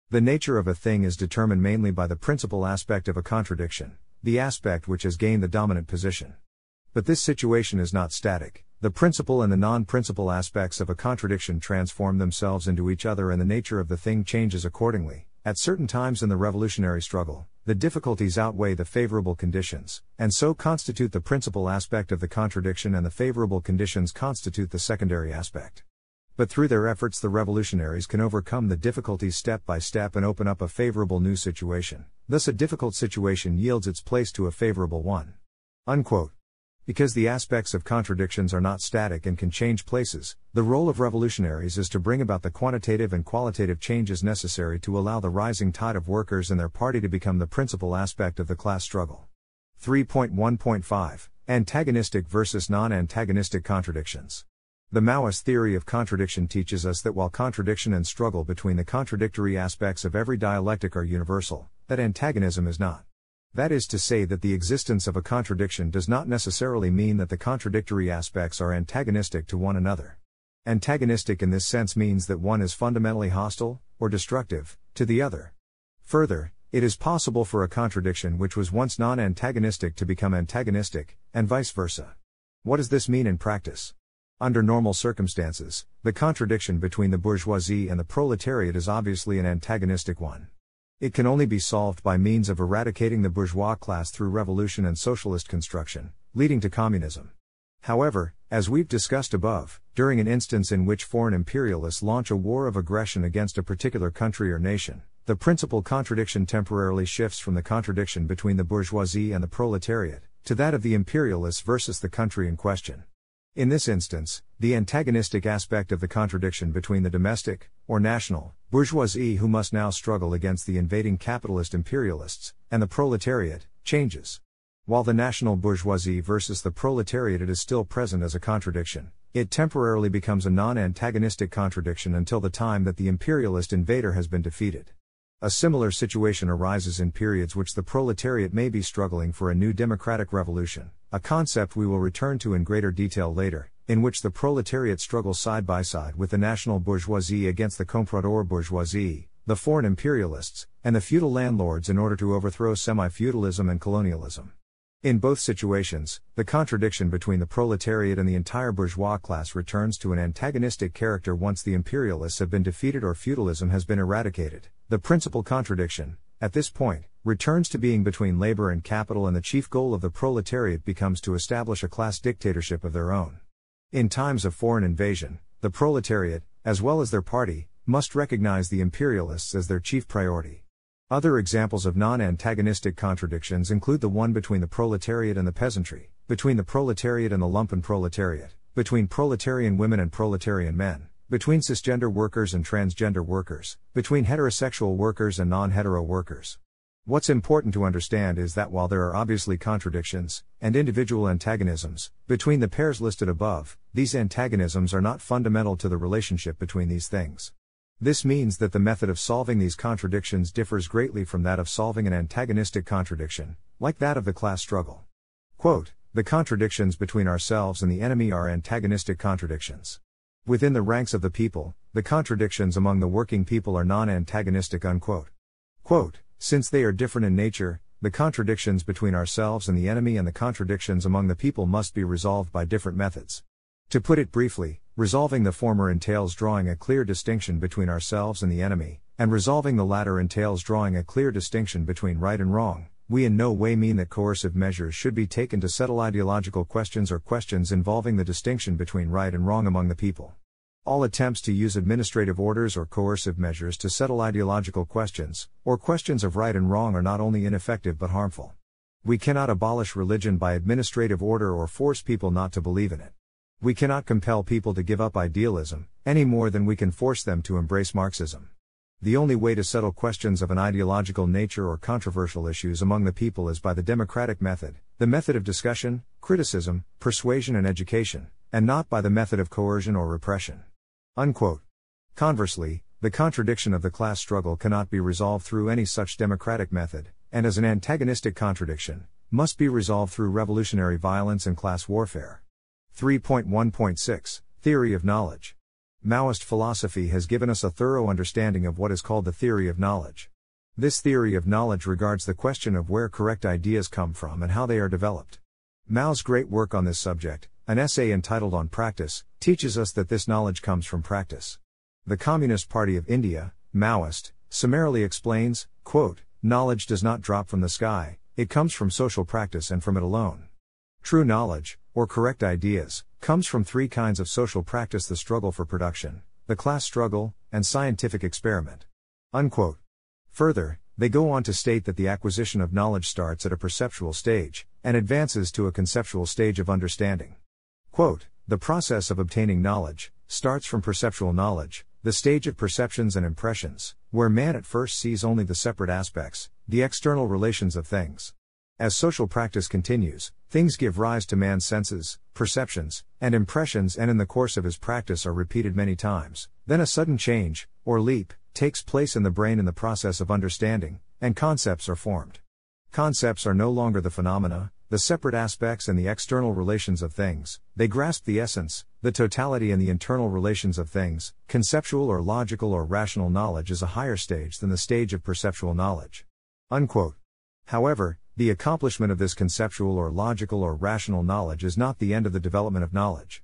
A: The nature of a thing is determined mainly by the principal aspect of a contradiction, the aspect which has gained the dominant position. But this situation is not static, the principal and the non principal aspects of a contradiction transform themselves into each other and the nature of the thing changes accordingly. At certain times in the revolutionary struggle, the difficulties outweigh the favorable conditions, and so constitute the principal aspect of the contradiction, and the favorable conditions constitute the secondary aspect. But through their efforts, the revolutionaries can overcome the difficulties step by step and open up a favorable new situation. Thus, a difficult situation yields its place to a favorable one. Unquote. Because the aspects of contradictions are not static and can change places, the role of revolutionaries is to bring about the quantitative and qualitative changes necessary to allow the rising tide of workers and their party to become the principal aspect of the class struggle. 3.1.5 Antagonistic versus non antagonistic contradictions. The Maoist theory of contradiction teaches us that while contradiction and struggle between the contradictory aspects of every dialectic are universal, that antagonism is not. That is to say, that the existence of a contradiction does not necessarily mean that the contradictory aspects are antagonistic to one another. Antagonistic in this sense means that one is fundamentally hostile, or destructive, to the other. Further, it is possible for a contradiction which was once non antagonistic to become antagonistic, and vice versa. What does this mean in practice? Under normal circumstances, the contradiction between the bourgeoisie and the proletariat is obviously an antagonistic one. It can only be solved by means of eradicating the bourgeois class through revolution and socialist construction, leading to communism. However, as we've discussed above, during an instance in which foreign imperialists launch a war of aggression against a particular country or nation, the principal contradiction temporarily shifts from the contradiction between the bourgeoisie and the proletariat to that of the imperialists versus the country in question. In this instance, the antagonistic aspect of the contradiction between the domestic, or national, bourgeoisie who must now struggle against the invading capitalist imperialists, and the proletariat, changes. While the national bourgeoisie versus the proletariat is still present as a contradiction, it temporarily becomes a non antagonistic contradiction until the time that the imperialist invader has been defeated. A similar situation arises in periods which the proletariat may be struggling for a new democratic revolution a concept we will return to in greater detail later, in which the proletariat struggles side by side with the national bourgeoisie against the comprador bourgeoisie, the foreign imperialists, and the feudal landlords in order to overthrow semi feudalism and colonialism. In both situations, the contradiction between the proletariat and the entire bourgeois class returns to an antagonistic character once the imperialists have been defeated or feudalism has been eradicated. The principal contradiction, at this point, returns to being between labor and capital, and the chief goal of the proletariat becomes to establish a class dictatorship of their own. In times of foreign invasion, the proletariat, as well as their party, must recognize the imperialists as their chief priority. Other examples of non antagonistic contradictions include the one between the proletariat and the peasantry, between the proletariat and the lumpen proletariat, between proletarian women and proletarian men, between cisgender workers and transgender workers, between heterosexual workers and non hetero workers. What's important to understand is that while there are obviously contradictions, and individual antagonisms, between the pairs listed above, these antagonisms are not fundamental to the relationship between these things. This means that the method of solving these contradictions differs greatly from that of solving an antagonistic contradiction, like that of the class struggle. Quote, the contradictions between ourselves and the enemy are antagonistic contradictions. Within the ranks of the people, the contradictions among the working people are non antagonistic. Unquote. Quote, since they are different in nature, the contradictions between ourselves and the enemy and the contradictions among the people must be resolved by different methods. To put it briefly, resolving the former entails drawing a clear distinction between ourselves and the enemy, and resolving the latter entails drawing a clear distinction between right and wrong. We in no way mean that coercive measures should be taken to settle ideological questions or questions involving the distinction between right and wrong among the people. All attempts to use administrative orders or coercive measures to settle ideological questions, or questions of right and wrong, are not only ineffective but harmful. We cannot abolish religion by administrative order or force people not to believe in it. We cannot compel people to give up idealism, any more than we can force them to embrace Marxism. The only way to settle questions of an ideological nature or controversial issues among the people is by the democratic method, the method of discussion, criticism, persuasion, and education, and not by the method of coercion or repression. Unquote. Conversely, the contradiction of the class struggle cannot be resolved through any such democratic method, and as an antagonistic contradiction, must be resolved through revolutionary violence and class warfare. 3.1.6 Theory of Knowledge Maoist philosophy has given us a thorough understanding of what is called the theory of knowledge. This theory of knowledge regards the question of where correct ideas come from and how they are developed. Mao's great work on this subject, an essay entitled On Practice, teaches us that this knowledge comes from practice. The Communist Party of India, Maoist, summarily explains quote, Knowledge does not drop from the sky, it comes from social practice and from it alone. True knowledge, or correct ideas, comes from three kinds of social practice the struggle for production, the class struggle, and scientific experiment. Unquote. Further, they go on to state that the acquisition of knowledge starts at a perceptual stage, and advances to a conceptual stage of understanding. Quote, the process of obtaining knowledge starts from perceptual knowledge, the stage of perceptions and impressions, where man at first sees only the separate aspects, the external relations of things. As social practice continues, things give rise to man's senses, perceptions, and impressions, and in the course of his practice are repeated many times. Then a sudden change, or leap, takes place in the brain in the process of understanding, and concepts are formed. Concepts are no longer the phenomena, the separate aspects and the external relations of things, they grasp the essence, the totality and the internal relations of things. Conceptual or logical or rational knowledge is a higher stage than the stage of perceptual knowledge. Unquote. However, the accomplishment of this conceptual or logical or rational knowledge is not the end of the development of knowledge.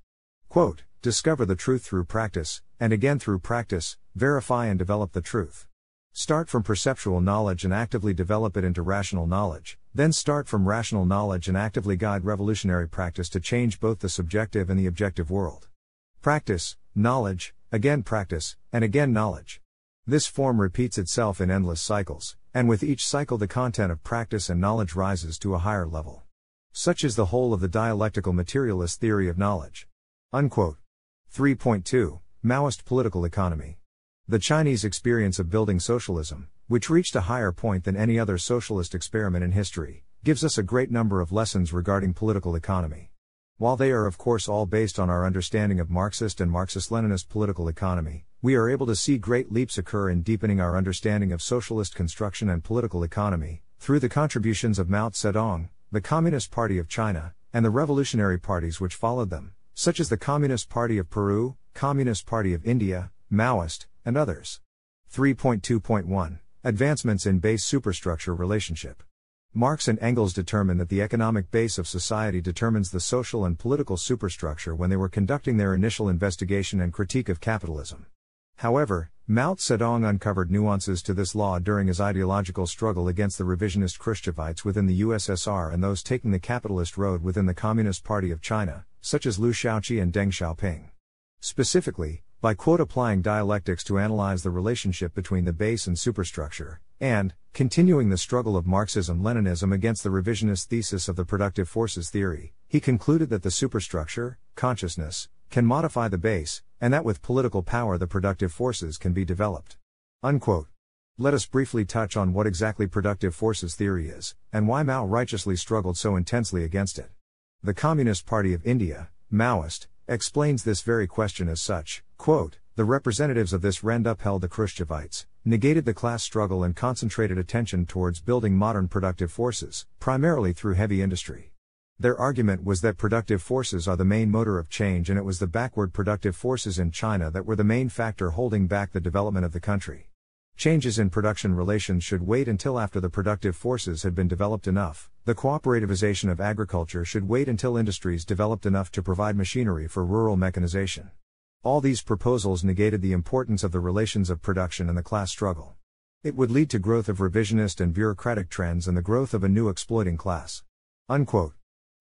A: Quote, discover the truth through practice, and again through practice, verify and develop the truth. Start from perceptual knowledge and actively develop it into rational knowledge, then start from rational knowledge and actively guide revolutionary practice to change both the subjective and the objective world. Practice, knowledge, again practice, and again knowledge. This form repeats itself in endless cycles, and with each cycle the content of practice and knowledge rises to a higher level. Such is the whole of the dialectical materialist theory of knowledge. Unquote. 3.2 Maoist Political Economy the Chinese experience of building socialism, which reached a higher point than any other socialist experiment in history, gives us a great number of lessons regarding political economy. While they are of course all based on our understanding of Marxist and Marxist Leninist political economy, we are able to see great leaps occur in deepening our understanding of socialist construction and political economy, through the contributions of Mao Zedong, the Communist Party of China, and the revolutionary parties which followed them, such as the Communist Party of Peru, Communist Party of India, Maoist, and others. 3.2.1 Advancements in Base Superstructure Relationship. Marx and Engels determined that the economic base of society determines the social and political superstructure when they were conducting their initial investigation and critique of capitalism. However, Mao Zedong uncovered nuances to this law during his ideological struggle against the revisionist Khrushchevites within the USSR and those taking the capitalist road within the Communist Party of China, such as Liu Shaoqi and Deng Xiaoping. Specifically, by quote applying dialectics to analyze the relationship between the base and superstructure, and continuing the struggle of Marxism Leninism against the revisionist thesis of the productive forces theory, he concluded that the superstructure, consciousness, can modify the base, and that with political power the productive forces can be developed. Unquote. Let us briefly touch on what exactly productive forces theory is, and why Mao righteously struggled so intensely against it. The Communist Party of India, Maoist, explains this very question as such quote, The representatives of this rend upheld the Khrushchevites, negated the class struggle, and concentrated attention towards building modern productive forces, primarily through heavy industry. Their argument was that productive forces are the main motor of change, and it was the backward productive forces in China that were the main factor holding back the development of the country. Changes in production relations should wait until after the productive forces had been developed enough. The cooperativization of agriculture should wait until industries developed enough to provide machinery for rural mechanization. All these proposals negated the importance of the relations of production and the class struggle. It would lead to growth of revisionist and bureaucratic trends and the growth of a new exploiting class. Unquote.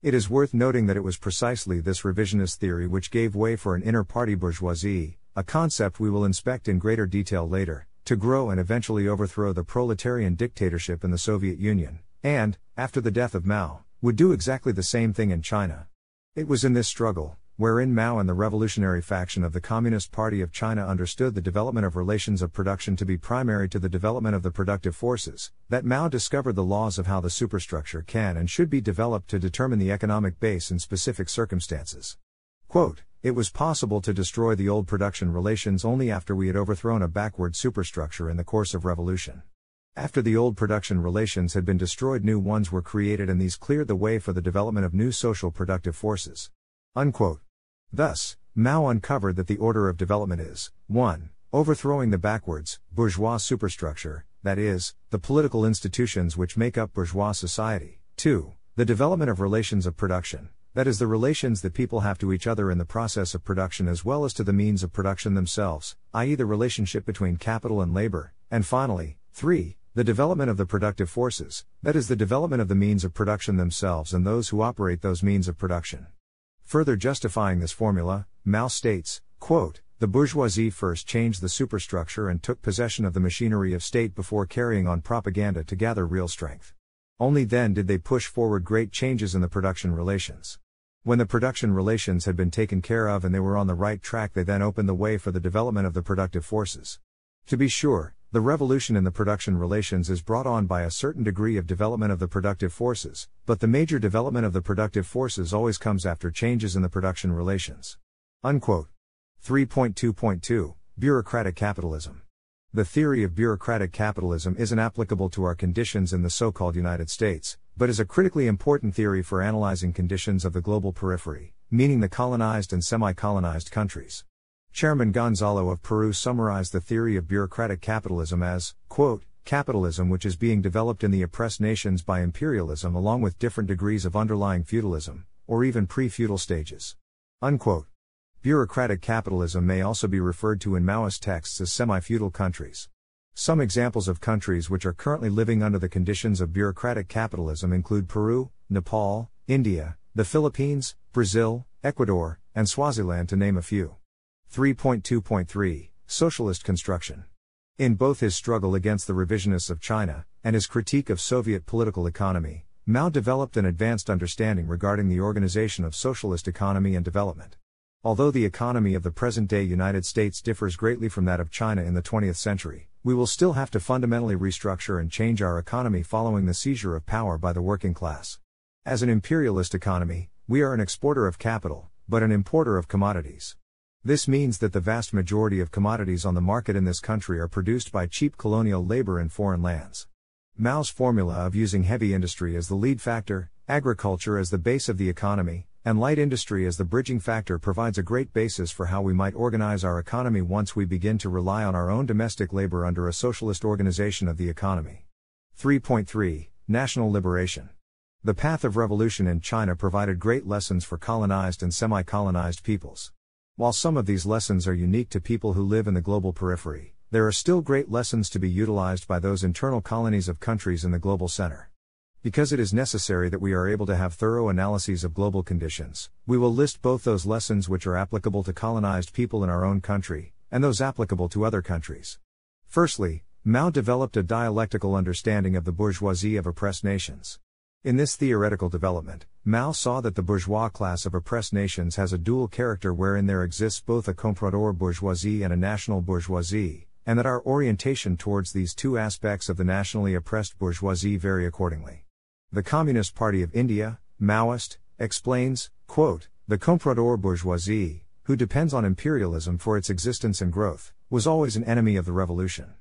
A: It is worth noting that it was precisely this revisionist theory which gave way for an inner party bourgeoisie, a concept we will inspect in greater detail later, to grow and eventually overthrow the proletarian dictatorship in the Soviet Union, and, after the death of Mao, would do exactly the same thing in China. It was in this struggle, wherein Mao and the revolutionary faction of the Communist Party of China understood the development of relations of production to be primary to the development of the productive forces, that Mao discovered the laws of how the superstructure can and should be developed to determine the economic base in specific circumstances. Quote, it was possible to destroy the old production relations only after we had overthrown a backward superstructure in the course of revolution. After the old production relations had been destroyed, new ones were created, and these cleared the way for the development of new social productive forces. Unquote. Thus, Mao uncovered that the order of development is 1. Overthrowing the backwards, bourgeois superstructure, that is, the political institutions which make up bourgeois society. 2. The development of relations of production, that is, the relations that people have to each other in the process of production as well as to the means of production themselves, i.e., the relationship between capital and labor. And finally, 3. The development of the productive forces, that is, the development of the means of production themselves and those who operate those means of production. Further justifying this formula, Mao states, quote, the bourgeoisie first changed the superstructure and took possession of the machinery of state before carrying on propaganda to gather real strength. Only then did they push forward great changes in the production relations. When the production relations had been taken care of and they were on the right track, they then opened the way for the development of the productive forces. To be sure, the revolution in the production relations is brought on by a certain degree of development of the productive forces, but the major development of the productive forces always comes after changes in the production relations. Unquote. 3.2.2 Bureaucratic Capitalism. The theory of bureaucratic capitalism isn't applicable to our conditions in the so called United States, but is a critically important theory for analyzing conditions of the global periphery, meaning the colonized and semi colonized countries. Chairman Gonzalo of Peru summarized the theory of bureaucratic capitalism as, quote, capitalism which is being developed in the oppressed nations by imperialism along with different degrees of underlying feudalism, or even pre feudal stages. Unquote. Bureaucratic capitalism may also be referred to in Maoist texts as semi feudal countries. Some examples of countries which are currently living under the conditions of bureaucratic capitalism include Peru, Nepal, India, the Philippines, Brazil, Ecuador, and Swaziland to name a few. 3.2.3 Socialist Construction. In both his struggle against the revisionists of China and his critique of Soviet political economy, Mao developed an advanced understanding regarding the organization of socialist economy and development. Although the economy of the present day United States differs greatly from that of China in the 20th century, we will still have to fundamentally restructure and change our economy following the seizure of power by the working class. As an imperialist economy, we are an exporter of capital, but an importer of commodities. This means that the vast majority of commodities on the market in this country are produced by cheap colonial labor in foreign lands. Mao's formula of using heavy industry as the lead factor, agriculture as the base of the economy, and light industry as the bridging factor provides a great basis for how we might organize our economy once we begin to rely on our own domestic labor under a socialist organization of the economy. 3.3 National Liberation. The path of revolution in China provided great lessons for colonized and semi colonized peoples. While some of these lessons are unique to people who live in the global periphery, there are still great lessons to be utilized by those internal colonies of countries in the global center. Because it is necessary that we are able to have thorough analyses of global conditions, we will list both those lessons which are applicable to colonized people in our own country, and those applicable to other countries. Firstly, Mao developed a dialectical understanding of the bourgeoisie of oppressed nations. In this theoretical development, Mao saw that the bourgeois class of oppressed nations has a dual character wherein there exists both a comprador bourgeoisie and a national bourgeoisie, and that our orientation towards these two aspects of the nationally oppressed bourgeoisie vary accordingly. The Communist Party of India, Maoist, explains, quote, the comprador bourgeoisie, who depends on imperialism for its existence and growth, was always an enemy of the revolution.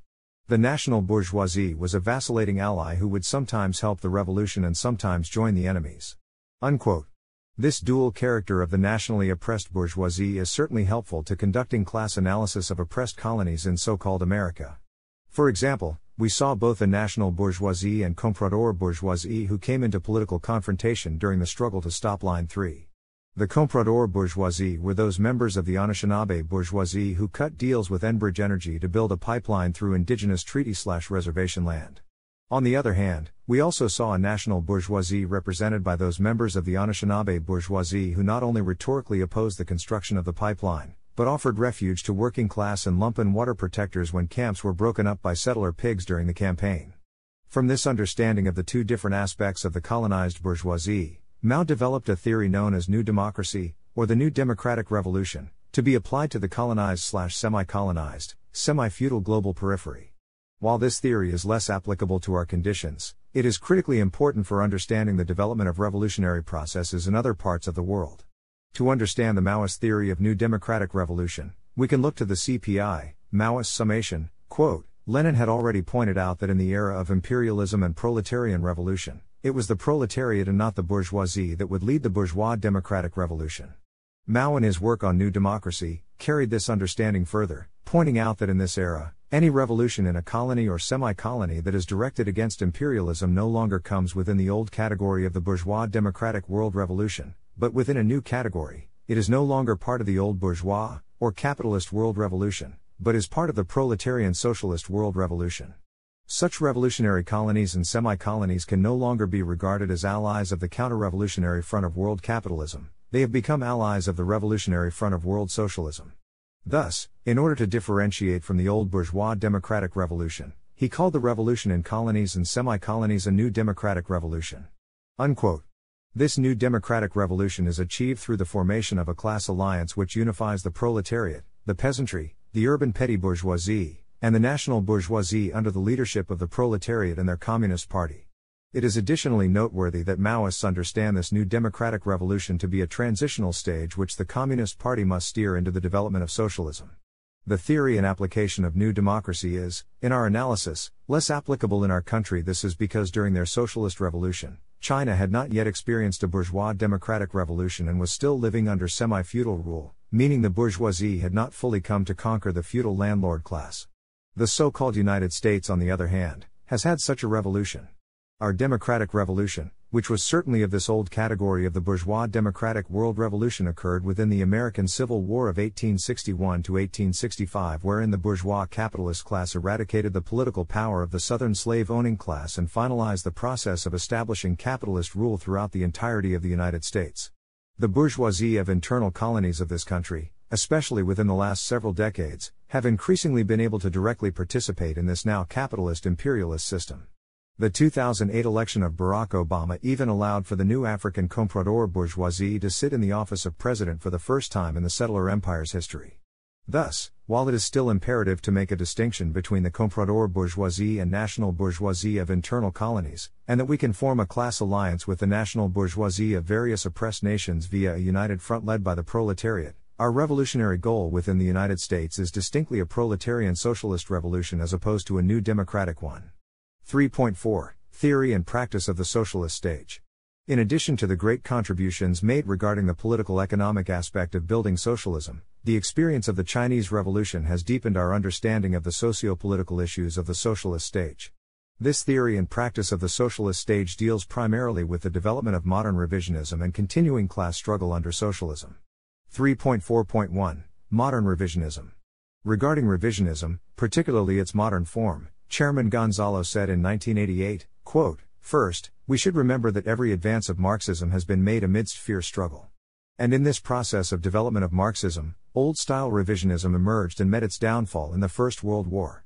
A: The national bourgeoisie was a vacillating ally who would sometimes help the revolution and sometimes join the enemies. Unquote. This dual character of the nationally oppressed bourgeoisie is certainly helpful to conducting class analysis of oppressed colonies in so called America. For example, we saw both a national bourgeoisie and comprador bourgeoisie who came into political confrontation during the struggle to stop Line 3. The comprador bourgeoisie were those members of the Anishinaabe bourgeoisie who cut deals with Enbridge Energy to build a pipeline through indigenous treaty slash reservation land. On the other hand, we also saw a national bourgeoisie represented by those members of the Anishinaabe bourgeoisie who not only rhetorically opposed the construction of the pipeline, but offered refuge to working class and lumpen water protectors when camps were broken up by settler pigs during the campaign. From this understanding of the two different aspects of the colonized bourgeoisie, Mao developed a theory known as New Democracy, or the New Democratic Revolution, to be applied to the colonized slash semi colonized, semi feudal global periphery. While this theory is less applicable to our conditions, it is critically important for understanding the development of revolutionary processes in other parts of the world. To understand the Maoist theory of New Democratic Revolution, we can look to the CPI, Maoist summation, quote, Lenin had already pointed out that in the era of imperialism and proletarian revolution, it was the proletariat and not the bourgeoisie that would lead the bourgeois democratic revolution. Mao in his work on New Democracy carried this understanding further, pointing out that in this era, any revolution in a colony or semi colony that is directed against imperialism no longer comes within the old category of the bourgeois democratic world revolution, but within a new category, it is no longer part of the old bourgeois, or capitalist world revolution, but is part of the proletarian socialist world revolution. Such revolutionary colonies and semi colonies can no longer be regarded as allies of the counter revolutionary front of world capitalism, they have become allies of the revolutionary front of world socialism. Thus, in order to differentiate from the old bourgeois democratic revolution, he called the revolution in colonies and semi colonies a new democratic revolution. Unquote. This new democratic revolution is achieved through the formation of a class alliance which unifies the proletariat, the peasantry, the urban petty bourgeoisie, and the national bourgeoisie under the leadership of the proletariat and their Communist Party. It is additionally noteworthy that Maoists understand this new democratic revolution to be a transitional stage which the Communist Party must steer into the development of socialism. The theory and application of new democracy is, in our analysis, less applicable in our country. This is because during their socialist revolution, China had not yet experienced a bourgeois democratic revolution and was still living under semi feudal rule, meaning the bourgeoisie had not fully come to conquer the feudal landlord class. The so called United States, on the other hand, has had such a revolution. Our democratic revolution, which was certainly of this old category of the bourgeois democratic world revolution occurred within the American Civil War of 1861 to 1865 wherein the bourgeois capitalist class eradicated the political power of the southern slave owning class and finalized the process of establishing capitalist rule throughout the entirety of the United States. The bourgeoisie of internal colonies of this country, especially within the last several decades, have increasingly been able to directly participate in this now capitalist imperialist system. The 2008 election of Barack Obama even allowed for the new African comprador bourgeoisie to sit in the office of president for the first time in the settler empire's history. Thus, while it is still imperative to make a distinction between the comprador bourgeoisie and national bourgeoisie of internal colonies, and that we can form a class alliance with the national bourgeoisie of various oppressed nations via a united front led by the proletariat, our revolutionary goal within the United States is distinctly a proletarian socialist revolution as opposed to a new democratic one. 3.4 Theory and Practice of the Socialist Stage. In addition to the great contributions made regarding the political economic aspect of building socialism, the experience of the Chinese Revolution has deepened our understanding of the socio political issues of the socialist stage. This theory and practice of the socialist stage deals primarily with the development of modern revisionism and continuing class struggle under socialism. 3.4.1 Modern Revisionism. Regarding revisionism, particularly its modern form, Chairman Gonzalo said in 1988, quote, First, we should remember that every advance of Marxism has been made amidst fierce struggle. And in this process of development of Marxism, old style revisionism emerged and met its downfall in the First World War.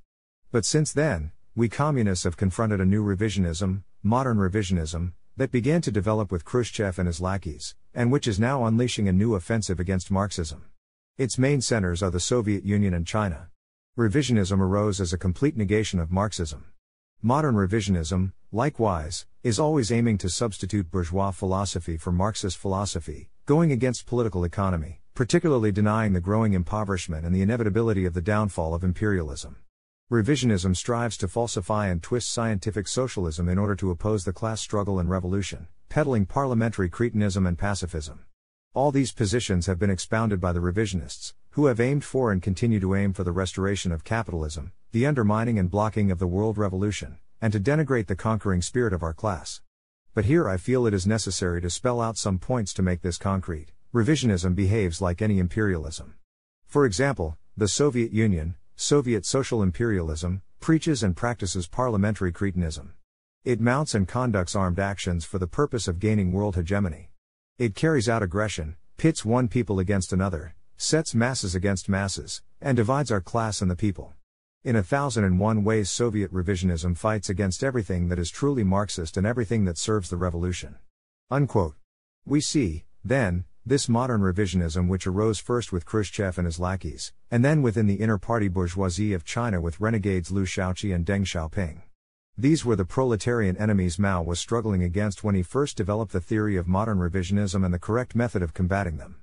A: But since then, we communists have confronted a new revisionism, modern revisionism, that began to develop with Khrushchev and his lackeys, and which is now unleashing a new offensive against Marxism. Its main centers are the Soviet Union and China. Revisionism arose as a complete negation of Marxism. Modern revisionism, likewise, is always aiming to substitute bourgeois philosophy for Marxist philosophy, going against political economy, particularly denying the growing impoverishment and the inevitability of the downfall of imperialism. Revisionism strives to falsify and twist scientific socialism in order to oppose the class struggle and revolution, peddling parliamentary cretinism and pacifism. All these positions have been expounded by the revisionists, who have aimed for and continue to aim for the restoration of capitalism, the undermining and blocking of the world revolution, and to denigrate the conquering spirit of our class. But here I feel it is necessary to spell out some points to make this concrete. Revisionism behaves like any imperialism. For example, the Soviet Union, Soviet social imperialism, preaches and practices parliamentary cretinism. It mounts and conducts armed actions for the purpose of gaining world hegemony. It carries out aggression, pits one people against another, sets masses against masses, and divides our class and the people. In a thousand and one ways, Soviet revisionism fights against everything that is truly Marxist and everything that serves the revolution. Unquote. We see, then, this modern revisionism which arose first with Khrushchev and his lackeys, and then within the inner party bourgeoisie of China with renegades Liu Shaoqi and Deng Xiaoping. These were the proletarian enemies Mao was struggling against when he first developed the theory of modern revisionism and the correct method of combating them.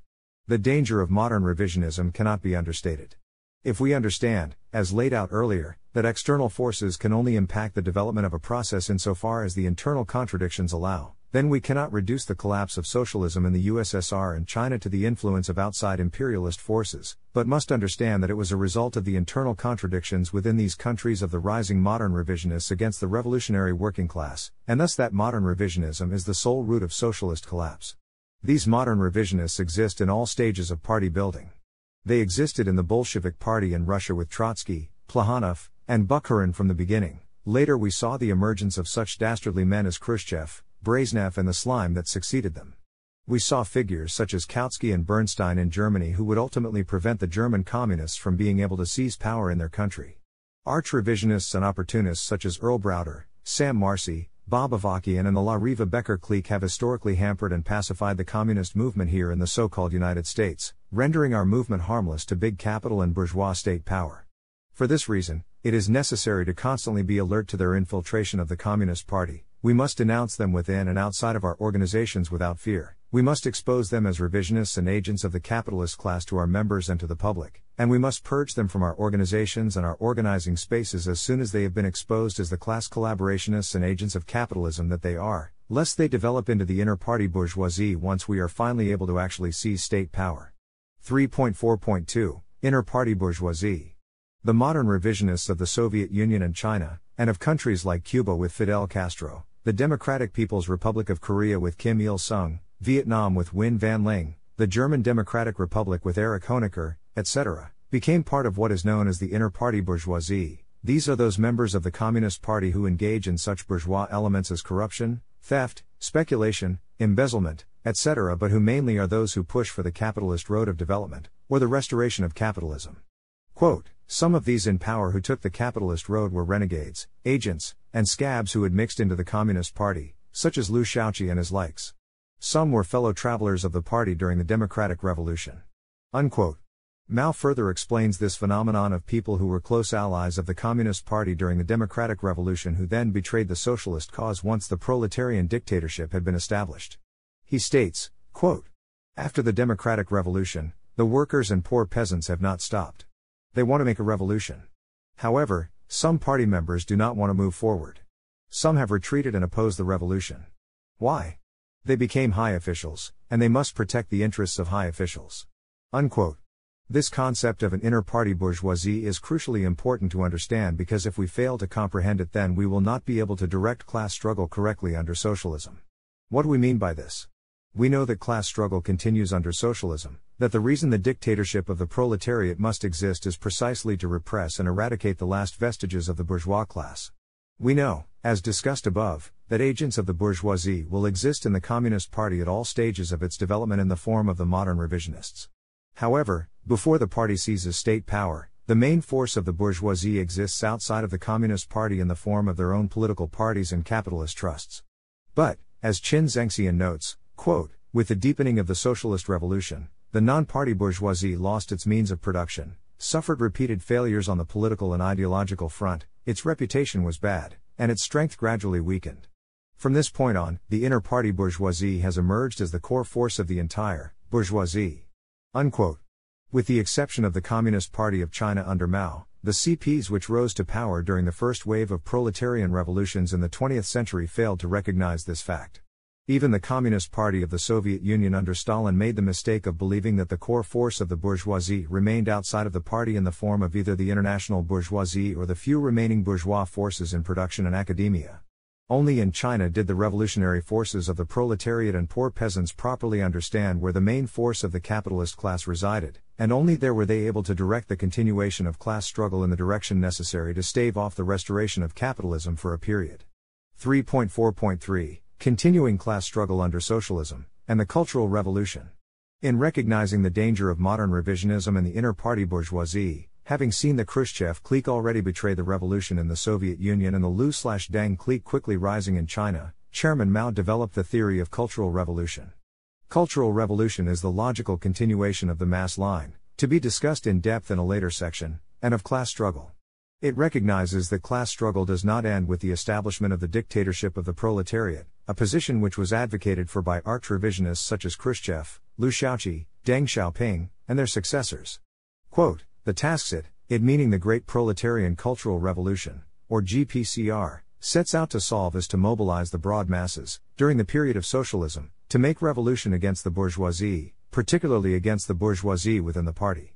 A: The danger of modern revisionism cannot be understated. If we understand, as laid out earlier, that external forces can only impact the development of a process insofar as the internal contradictions allow, then we cannot reduce the collapse of socialism in the USSR and China to the influence of outside imperialist forces, but must understand that it was a result of the internal contradictions within these countries of the rising modern revisionists against the revolutionary working class, and thus that modern revisionism is the sole root of socialist collapse. These modern revisionists exist in all stages of party building. They existed in the Bolshevik Party in Russia with Trotsky, Plekhanov, and Bukharin from the beginning. Later, we saw the emergence of such dastardly men as Khrushchev, Brezhnev, and the slime that succeeded them. We saw figures such as Kautsky and Bernstein in Germany who would ultimately prevent the German communists from being able to seize power in their country. Arch revisionists and opportunists such as Earl Browder, Sam Marcy, Bob Avakian and the La Riva Becker clique have historically hampered and pacified the communist movement here in the so called United States, rendering our movement harmless to big capital and bourgeois state power. For this reason, it is necessary to constantly be alert to their infiltration of the Communist Party. We must denounce them within and outside of our organizations without fear. We must expose them as revisionists and agents of the capitalist class to our members and to the public, and we must purge them from our organizations and our organizing spaces as soon as they have been exposed as the class collaborationists and agents of capitalism that they are, lest they develop into the inner party bourgeoisie once we are finally able to actually seize state power. 3.4.2 Inner Party Bourgeoisie. The modern revisionists of the Soviet Union and China, and of countries like Cuba with Fidel Castro, the Democratic People's Republic of Korea with Kim Il sung, Vietnam with Nguyen Van Linh, the German Democratic Republic with Erich Honecker, etc., became part of what is known as the inner party bourgeoisie. These are those members of the Communist Party who engage in such bourgeois elements as corruption, theft, speculation, embezzlement, etc., but who mainly are those who push for the capitalist road of development, or the restoration of capitalism. Quote, some of these in power who took the capitalist road were renegades, agents, and scabs who had mixed into the Communist Party, such as Liu Shaoqi and his likes. Some were fellow travelers of the party during the Democratic Revolution. Unquote. Mao further explains this phenomenon of people who were close allies of the Communist Party during the Democratic Revolution who then betrayed the socialist cause once the proletarian dictatorship had been established. He states, quote, After the Democratic Revolution, the workers and poor peasants have not stopped. They want to make a revolution. However, some party members do not want to move forward. Some have retreated and opposed the revolution. Why? They became high officials, and they must protect the interests of high officials. Unquote. This concept of an inner party bourgeoisie is crucially important to understand because if we fail to comprehend it, then we will not be able to direct class struggle correctly under socialism. What do we mean by this? We know that class struggle continues under socialism, that the reason the dictatorship of the proletariat must exist is precisely to repress and eradicate the last vestiges of the bourgeois class. We know, as discussed above, that agents of the bourgeoisie will exist in the Communist Party at all stages of its development in the form of the modern revisionists. However, before the party seizes state power, the main force of the bourgeoisie exists outside of the Communist Party in the form of their own political parties and capitalist trusts. But, as Chin Zengxian notes, quote, with the deepening of the socialist revolution, the non party bourgeoisie lost its means of production, suffered repeated failures on the political and ideological front, its reputation was bad, and its strength gradually weakened. From this point on, the inner party bourgeoisie has emerged as the core force of the entire bourgeoisie. Unquote. With the exception of the Communist Party of China under Mao, the CPs which rose to power during the first wave of proletarian revolutions in the 20th century failed to recognize this fact. Even the Communist Party of the Soviet Union under Stalin made the mistake of believing that the core force of the bourgeoisie remained outside of the party in the form of either the international bourgeoisie or the few remaining bourgeois forces in production and academia. Only in China did the revolutionary forces of the proletariat and poor peasants properly understand where the main force of the capitalist class resided, and only there were they able to direct the continuation of class struggle in the direction necessary to stave off the restoration of capitalism for a period. 3.4.3 Continuing class struggle under socialism, and the Cultural Revolution. In recognizing the danger of modern revisionism and the inner party bourgeoisie, having seen the Khrushchev clique already betray the revolution in the Soviet Union and the Liu slash Deng clique quickly rising in China, Chairman Mao developed the theory of cultural revolution. Cultural revolution is the logical continuation of the mass line, to be discussed in depth in a later section, and of class struggle. It recognizes that class struggle does not end with the establishment of the dictatorship of the proletariat, a position which was advocated for by arch revisionists such as Khrushchev, Liu Shaoqi, Deng Xiaoping, and their successors. Quote, the tasks it, it meaning the Great Proletarian Cultural Revolution, or GPCR, sets out to solve is to mobilize the broad masses, during the period of socialism, to make revolution against the bourgeoisie, particularly against the bourgeoisie within the party.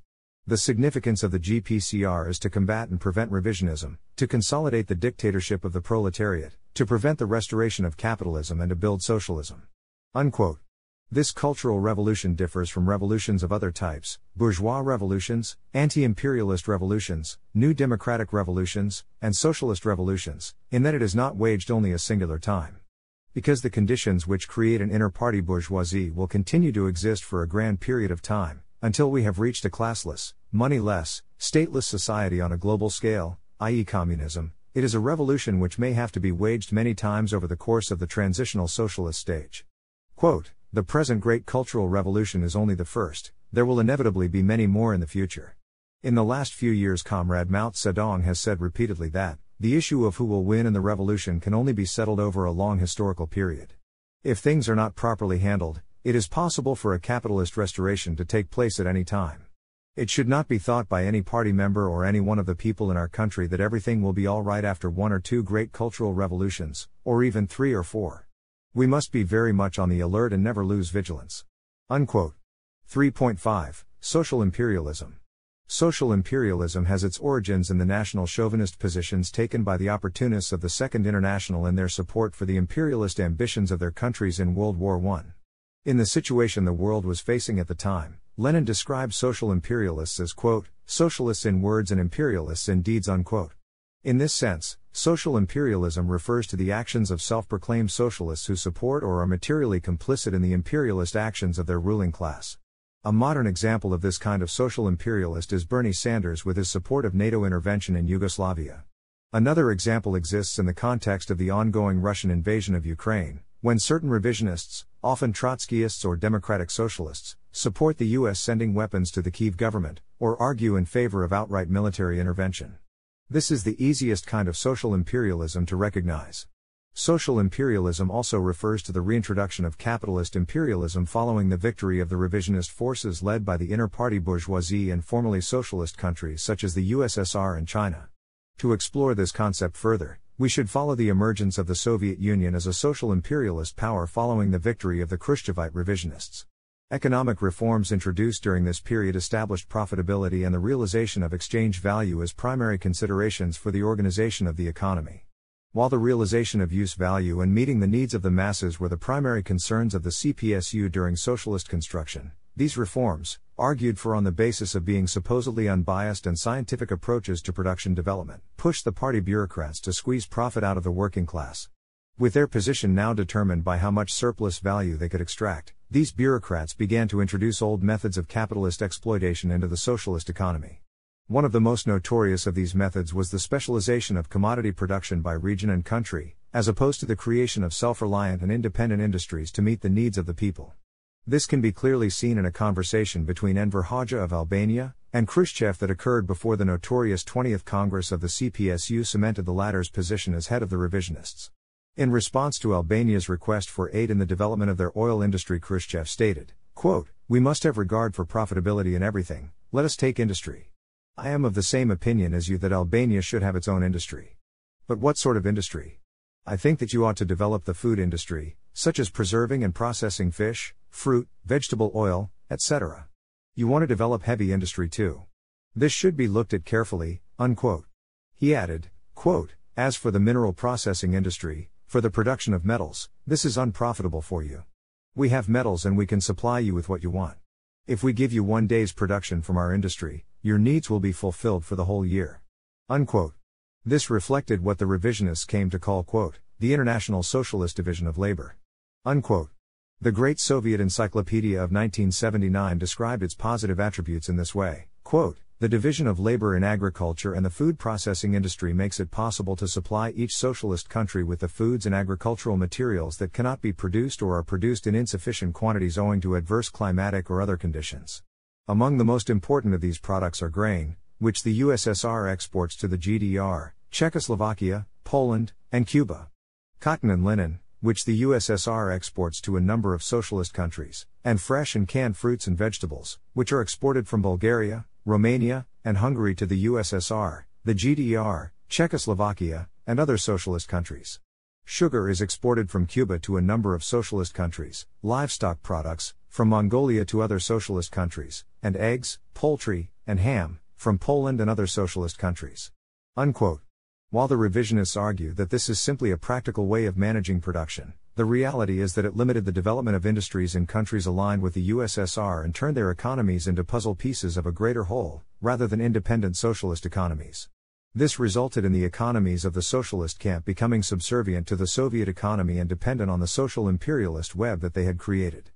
A: The significance of the GPCR is to combat and prevent revisionism, to consolidate the dictatorship of the proletariat, to prevent the restoration of capitalism and to build socialism. Unquote. This cultural revolution differs from revolutions of other types, bourgeois revolutions, anti imperialist revolutions, new democratic revolutions, and socialist revolutions, in that it is not waged only a singular time. Because the conditions which create an inner party bourgeoisie will continue to exist for a grand period of time, until we have reached a classless, moneyless, stateless society on a global scale, i.e., communism, it is a revolution which may have to be waged many times over the course of the transitional socialist stage. Quote, the present great cultural revolution is only the first, there will inevitably be many more in the future. In the last few years, Comrade Mao Zedong has said repeatedly that, the issue of who will win in the revolution can only be settled over a long historical period. If things are not properly handled, it is possible for a capitalist restoration to take place at any time. It should not be thought by any party member or any one of the people in our country that everything will be all right after one or two great cultural revolutions, or even three or four. We must be very much on the alert and never lose vigilance. Unquote. 3.5 Social Imperialism. Social imperialism has its origins in the national chauvinist positions taken by the opportunists of the Second International in their support for the imperialist ambitions of their countries in World War I. In the situation the world was facing at the time, Lenin described social imperialists as, quote, socialists in words and imperialists in deeds, unquote. In this sense, social imperialism refers to the actions of self proclaimed socialists who support or are materially complicit in the imperialist actions of their ruling class. A modern example of this kind of social imperialist is Bernie Sanders with his support of NATO intervention in Yugoslavia. Another example exists in the context of the ongoing Russian invasion of Ukraine, when certain revisionists, often Trotskyists or democratic socialists, support the U.S. sending weapons to the Kiev government, or argue in favor of outright military intervention. This is the easiest kind of social imperialism to recognize. Social imperialism also refers to the reintroduction of capitalist imperialism following the victory of the revisionist forces led by the inter party bourgeoisie in formerly socialist countries such as the USSR and China. To explore this concept further, we should follow the emergence of the Soviet Union as a social imperialist power following the victory of the Khrushchevite revisionists. Economic reforms introduced during this period established profitability and the realization of exchange value as primary considerations for the organization of the economy. While the realization of use value and meeting the needs of the masses were the primary concerns of the CPSU during socialist construction, these reforms, argued for on the basis of being supposedly unbiased and scientific approaches to production development, pushed the party bureaucrats to squeeze profit out of the working class. With their position now determined by how much surplus value they could extract, these bureaucrats began to introduce old methods of capitalist exploitation into the socialist economy. One of the most notorious of these methods was the specialization of commodity production by region and country, as opposed to the creation of self reliant and independent industries to meet the needs of the people. This can be clearly seen in a conversation between Enver Hoxha of Albania and Khrushchev that occurred before the notorious 20th Congress of the CPSU cemented the latter's position as head of the revisionists. In response to Albania's request for aid in the development of their oil industry, Khrushchev stated, quote, We must have regard for profitability in everything, let us take industry. I am of the same opinion as you that Albania should have its own industry. But what sort of industry? I think that you ought to develop the food industry, such as preserving and processing fish, fruit, vegetable oil, etc. You want to develop heavy industry too. This should be looked at carefully, unquote. He added, quote, As for the mineral processing industry, for the production of metals, this is unprofitable for you. We have metals and we can supply you with what you want. If we give you one day's production from our industry, your needs will be fulfilled for the whole year. Unquote. This reflected what the revisionists came to call, quote, the International Socialist Division of Labor. Unquote. The Great Soviet Encyclopedia of 1979 described its positive attributes in this way quote, The division of labor in agriculture and the food processing industry makes it possible to supply each socialist country with the foods and agricultural materials that cannot be produced or are produced in insufficient quantities owing to adverse climatic or other conditions. Among the most important of these products are grain, which the USSR exports to the GDR, Czechoslovakia, Poland, and Cuba. Cotton and linen, which the USSR exports to a number of socialist countries, and fresh and canned fruits and vegetables, which are exported from Bulgaria, Romania, and Hungary to the USSR, the GDR, Czechoslovakia, and other socialist countries. Sugar is exported from Cuba to a number of socialist countries, livestock products, from Mongolia to other socialist countries, and eggs, poultry, and ham, from Poland and other socialist countries. Unquote. While the revisionists argue that this is simply a practical way of managing production, the reality is that it limited the development of industries in countries aligned with the USSR and turned their economies into puzzle pieces of a greater whole, rather than independent socialist economies. This resulted in the economies of the socialist camp becoming subservient to the Soviet economy and dependent on the social imperialist web that they had created.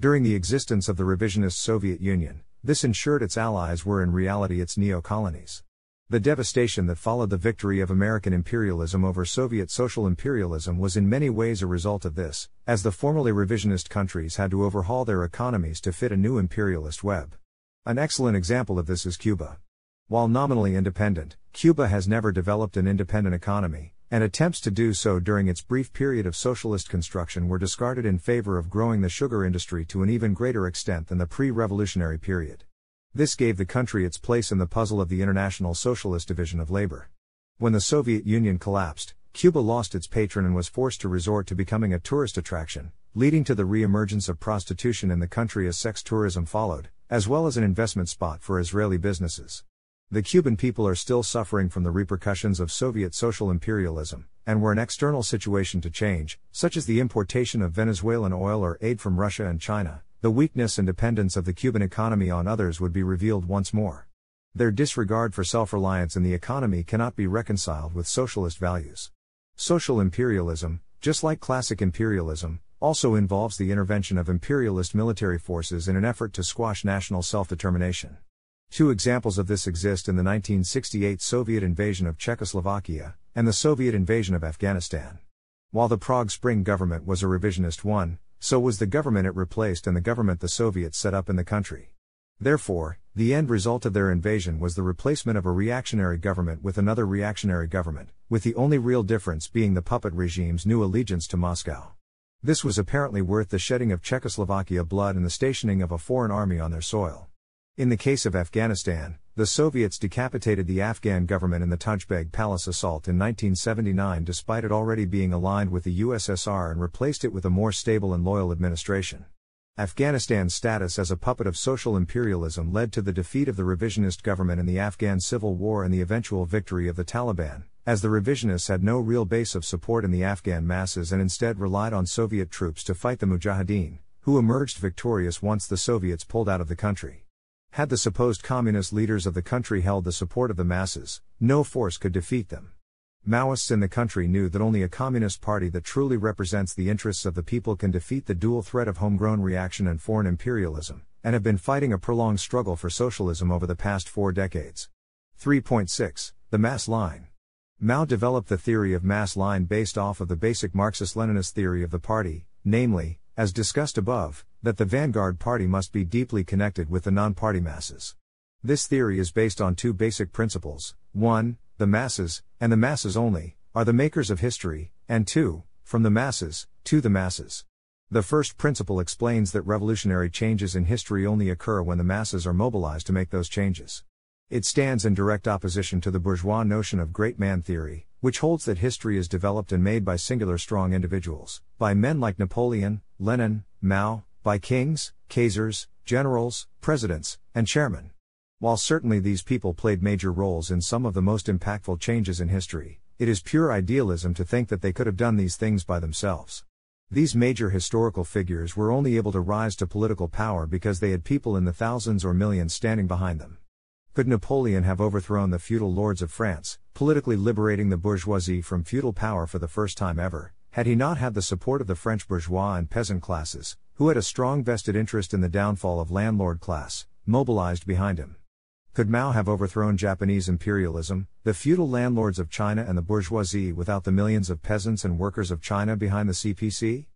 A: During the existence of the revisionist Soviet Union, this ensured its allies were in reality its neo colonies. The devastation that followed the victory of American imperialism over Soviet social imperialism was in many ways a result of this, as the formerly revisionist countries had to overhaul their economies to fit a new imperialist web. An excellent example of this is Cuba. While nominally independent, Cuba has never developed an independent economy, and attempts to do so during its brief period of socialist construction were discarded in favor of growing the sugar industry to an even greater extent than the pre revolutionary period. This gave the country its place in the puzzle of the International Socialist Division of Labor. When the Soviet Union collapsed, Cuba lost its patron and was forced to resort to becoming a tourist attraction, leading to the re emergence of prostitution in the country as sex tourism followed, as well as an investment spot for Israeli businesses. The Cuban people are still suffering from the repercussions of Soviet social imperialism, and were an external situation to change, such as the importation of Venezuelan oil or aid from Russia and China, the weakness and dependence of the Cuban economy on others would be revealed once more. Their disregard for self reliance in the economy cannot be reconciled with socialist values. Social imperialism, just like classic imperialism, also involves the intervention of imperialist military forces in an effort to squash national self determination. Two examples of this exist in the 1968 Soviet invasion of Czechoslovakia and the Soviet invasion of Afghanistan. While the Prague Spring government was a revisionist one, so was the government it replaced and the government the Soviets set up in the country. Therefore, the end result of their invasion was the replacement of a reactionary government with another reactionary government, with the only real difference being the puppet regime's new allegiance to Moscow. This was apparently worth the shedding of Czechoslovakia blood and the stationing of a foreign army on their soil. In the case of Afghanistan, the Soviets decapitated the Afghan government in the Tajbeg Palace assault in 1979 despite it already being aligned with the USSR and replaced it with a more stable and loyal administration. Afghanistan's status as a puppet of social imperialism led to the defeat of the revisionist government in the Afghan civil war and the eventual victory of the Taliban, as the revisionists had no real base of support in the Afghan masses and instead relied on Soviet troops to fight the Mujahideen, who emerged victorious once the Soviets pulled out of the country. Had the supposed communist leaders of the country held the support of the masses, no force could defeat them. Maoists in the country knew that only a communist party that truly represents the interests of the people can defeat the dual threat of homegrown reaction and foreign imperialism, and have been fighting a prolonged struggle for socialism over the past four decades. 3.6 The Mass Line. Mao developed the theory of mass line based off of the basic Marxist Leninist theory of the party, namely, as discussed above, that the vanguard party must be deeply connected with the non party masses. This theory is based on two basic principles 1. The masses, and the masses only, are the makers of history, and 2. From the masses, to the masses. The first principle explains that revolutionary changes in history only occur when the masses are mobilized to make those changes. It stands in direct opposition to the bourgeois notion of great man theory, which holds that history is developed and made by singular strong individuals, by men like Napoleon, Lenin, Mao, by kings, kaisers, generals, presidents, and chairmen. While certainly these people played major roles in some of the most impactful changes in history, it is pure idealism to think that they could have done these things by themselves. These major historical figures were only able to rise to political power because they had people in the thousands or millions standing behind them. Could Napoleon have overthrown the feudal lords of France, politically liberating the bourgeoisie from feudal power for the first time ever, had he not had the support of the French bourgeois and peasant classes, who had a strong vested interest in the downfall of landlord class, mobilized behind him? Could Mao have overthrown Japanese imperialism, the feudal landlords of China and the bourgeoisie without the millions of peasants and workers of China behind the CPC?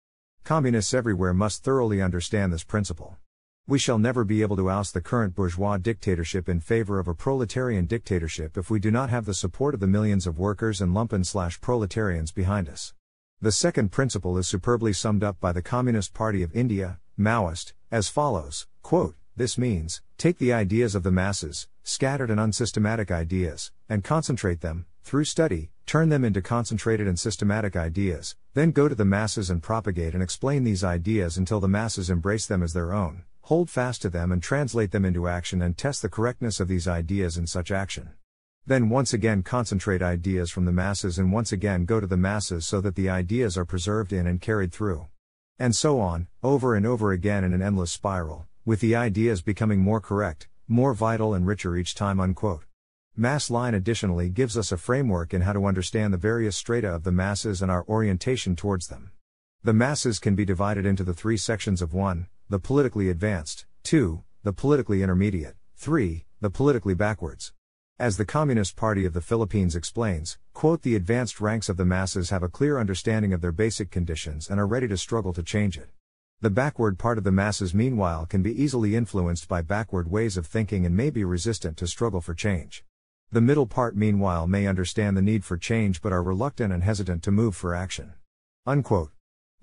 A: Communists everywhere must thoroughly understand this principle. We shall never be able to oust the current bourgeois dictatorship in favor of a proletarian dictatorship if we do not have the support of the millions of workers and lumpen slash proletarians behind us. The second principle is superbly summed up by the Communist Party of India, Maoist, as follows quote, this means, take the ideas of the masses, scattered and unsystematic ideas, and concentrate them, through study, turn them into concentrated and systematic ideas, then go to the masses and propagate and explain these ideas until the masses embrace them as their own, hold fast to them and translate them into action and test the correctness of these ideas in such action. Then once again concentrate ideas from the masses and once again go to the masses so that the ideas are preserved in and carried through. And so on, over and over again in an endless spiral, with the ideas becoming more correct, more vital and richer each time. Unquote. Mass line additionally gives us a framework in how to understand the various strata of the masses and our orientation towards them. The masses can be divided into the three sections of 1, the politically advanced, 2, the politically intermediate, 3, the politically backwards. As the Communist Party of the Philippines explains, quote, the advanced ranks of the masses have a clear understanding of their basic conditions and are ready to struggle to change it. The backward part of the masses, meanwhile, can be easily influenced by backward ways of thinking and may be resistant to struggle for change. The middle part, meanwhile, may understand the need for change but are reluctant and hesitant to move for action. Unquote.